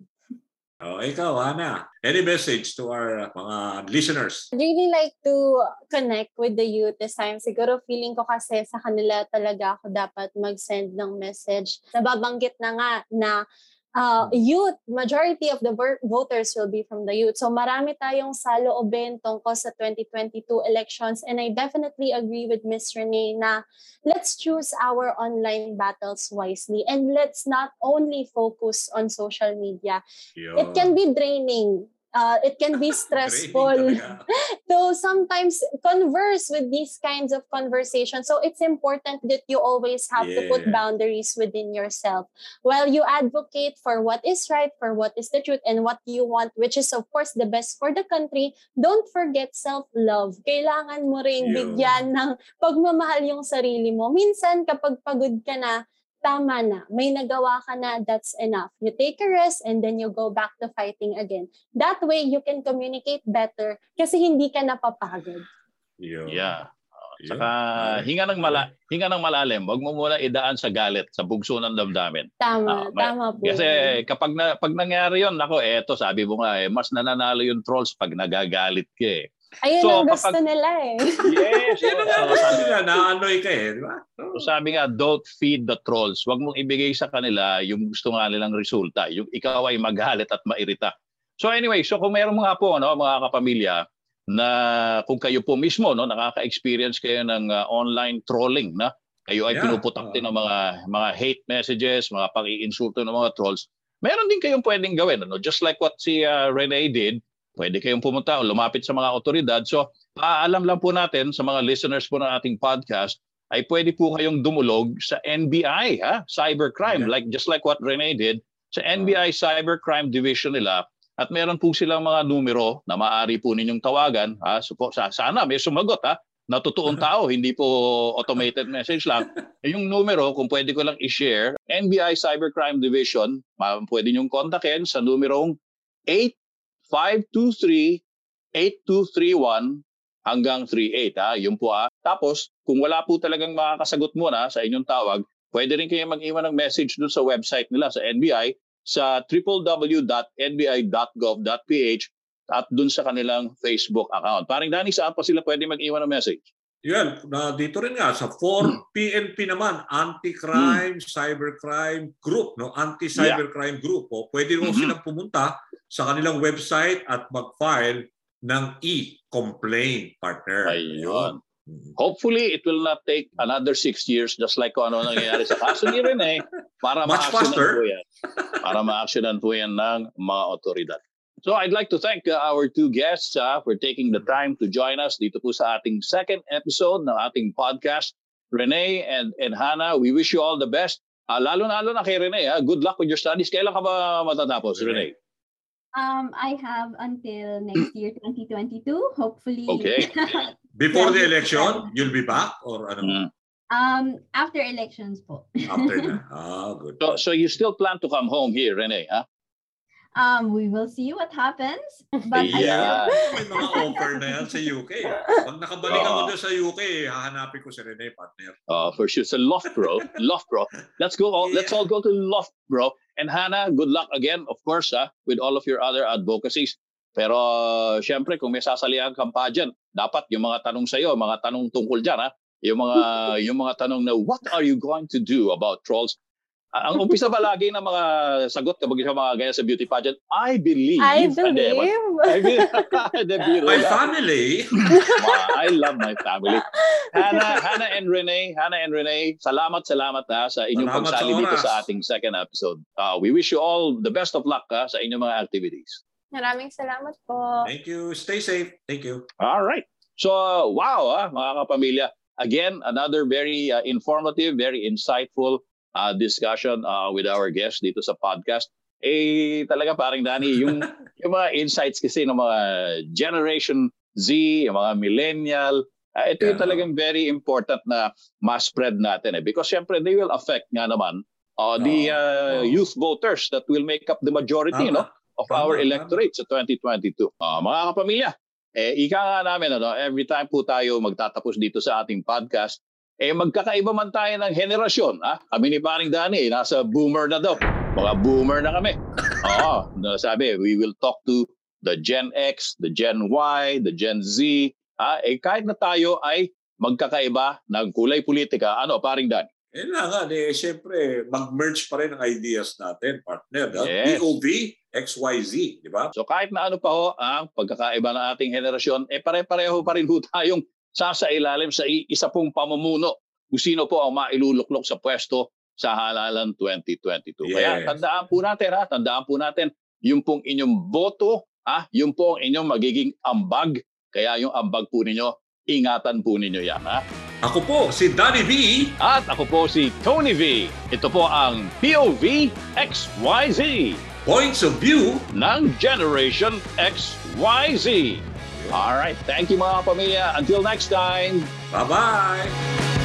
Oh, ikaw, Ana. Any message to our uh, mga listeners? I'd really like to connect with the youth this time. Siguro feeling ko kasi sa kanila talaga ako dapat mag-send ng message. Nababanggit na nga na uh, youth, majority of the voters will be from the youth. So marami tayong saloobin tungkol sa 2022 elections and I definitely agree with Ms. Renee na let's choose our online battles wisely and let's not only focus on social media. It can be draining. Uh, it can be stressful. so sometimes converse with these kinds of conversations. So it's important that you always have to put Yeah. boundaries within yourself. While you advocate for what is right, for what is the truth, and what you want, which is of course the best for the country, don't forget self-love. Kailangan mo rin Yun. bigyan ng pagmamahal yung sarili mo. Minsan kapag pagod ka na, tama na, may nagawa ka na, that's enough. You take a rest and then you go back to fighting again. That way, you can communicate better kasi hindi ka napapagod. Yeah. Yun. Saka hinga ng mala hinga ng malalim, wag mo muna idaan sa galit, sa bugso ng damdamin. Tama, Ah, may- tama po. Kasi kapag na, pag nangyari 'yon, nako eto sabi mo nga eh, mas nananalo yung trolls pag nagagalit ka eh. Ayun so, ang gusto kapag- nila eh. Yes. Yan ang so, sabi nga, naanoy ka eh, di ba? So sabi nga, don't feed the trolls. Wag mong ibigay sa kanila yung gusto nga nilang resulta. Yung ikaw ay magalit at mairita. So anyway, so kung meron mga po no, mga kapamilya na kung kayo po mismo no nakaka-experience kayo ng uh, online trolling na kayo ay Yeah. pinuputak din ng mga mga hate messages, mga pang-iinsulto ng mga trolls. Meron din kayong pwedeng gawin ano just like what si uh, Rene did. Pwede kayong pumunta o lumapit sa mga otoridad. So, paalam lang po natin sa mga listeners po ng ating podcast ay pwede po kayong dumulog sa NBI, ha? Cybercrime, Yeah. like just like what Rene did sa NBI Cybercrime Division nila. At meron po silang mga numero na maaari po ninyong tawagan. Ha? So, po, sa, sana may sumagot ha. Na totoong tao, hindi po automated message lang. Yung numero, kung pwede ko lang i-share, NBI Cybercrime Division, ma- pwede nyong kontakin sa numerong 8523-8231 hanggang 38. Ha? Yun po ha. Tapos, kung wala po talagang makakasagot muna sa inyong tawag, pwede rin kayo mag-iwan ng message doon sa website nila sa NBI sa www.nbi.gov.ph at doon sa kanilang Facebook account. Parang Dani, saan pa sila pwede mag-iwan ng message? Yan, na dito rin nga sa 4PNP naman, Anti-Crime, Cybercrime Group, no? Anti-Cybercrime Group. O, pwede rin Mhm. silang pumunta sa kanilang website at mag-file ng e-complaint partner. Ayun. Mhm. Hopefully, it will not take another six years just like kung ano nangyayari sa kaso ni Rene para ma-actionan po yan. Para ma-actionan po yan ng mga otoridad. So I'd like to thank uh, our two guests uh, for taking the time to join us dito po sa ating second episode ng ating podcast. Renee and, and Hannah, we wish you all the best. Uh, lalo-lalo na kay Rene, ha? good luck with your studies. Kailan ka ba matatapos, Rene. Rene? Um, I have until next year, 2022. Hopefully. Okay. Before the election, you'll be back or ano? Mm. um, after elections po. After na. Ah, good. So, so you still plan to come home here, Renee, Ha? Um, we will see what happens. But Yeah. May mga offer na yan sa UK. Pag nakabalik ako Oo. doon sa UK, hahanapin ko si Rene, partner. Uh, for sure. So Loughborough, Loughborough. Let's go. All, Let's all go to Loughborough. And Hannah, good luck again, of course, ah, with all of your other advocacies. Pero uh, syempre, kung may sasalihan kang pa dyan, dapat yung mga tanong sa'yo, mga tanong tungkol dyan, ha? yung mga yung mga tanong na what are you going to do about trolls? Ah, ang umpisa ba lagi ng mga sagot kapag sa mga ganyan sa beauty pageant? I believe. I what- believe. I believe. My family, I love my family. Hannah, Hannah and Renee, Hannah and Renee, salamat, salamat ha, sa inyong Salamat sa pagsali dito oras. sa ating second episode. Uh, we wish you all the best of luck ha, sa inyong mga activities. Maraming salamat po. thank you. Stay safe. Thank you. All right. So, wow, ah, mga kapamilya. Again, another very uh, informative, very insightful uh, discussion uh, with our guest dito sa podcast. Eh, talaga parang Dani, yung, yung mga insights kasi ng mga Generation Z, yung mga millennial, ah, ito yung Yeah. talagang very important na ma-spread natin. Eh. Because syempre, they will affect nga naman uh, the Oo, uh, oo. youth voters that will make up the majority, Tama. no? of Tama, our electorate sa 2022. Ah, mga kapamilya, eh, ika nga namin, ano, every time po tayo magtatapos dito sa ating podcast, eh magkakaiba man tayo ng henerasyon. Ah? Kami ni Paring Dani, nasa boomer na daw. Mga boomer na kami. Oo, sabi, we will talk to the Gen X, the Gen Y, the Gen Z. Ah, eh, kahit na tayo ay magkakaiba ng kulay politika, ano, Paring Dani? Eh na nga, eh, siyempre, mag-merge pa rin ang ideas natin, partner. Yes. POV, XYZ, di ba? So kahit na ano pa ho ang pagkakaiba ng ating henerasyon, eh pare-pareho pa rin ho tayong sasailalim sa i- isa pong pamumuno kung sino po ang mailuluklok sa pwesto sa halalan 2022. Kaya Yes. tandaan po natin ha, tandaan po natin yung pong inyong boto, ha, yung po ang inyong magiging ambag. Kaya yung ambag po ninyo, ingatan po ninyo yan. Ha? Ako po, si Danny V. At ako po si Tony V. Ito po ang POV XYZ Points of View. ng Generation XYZ. Alright, thank you mga pamilya. Until next time. Bye-bye!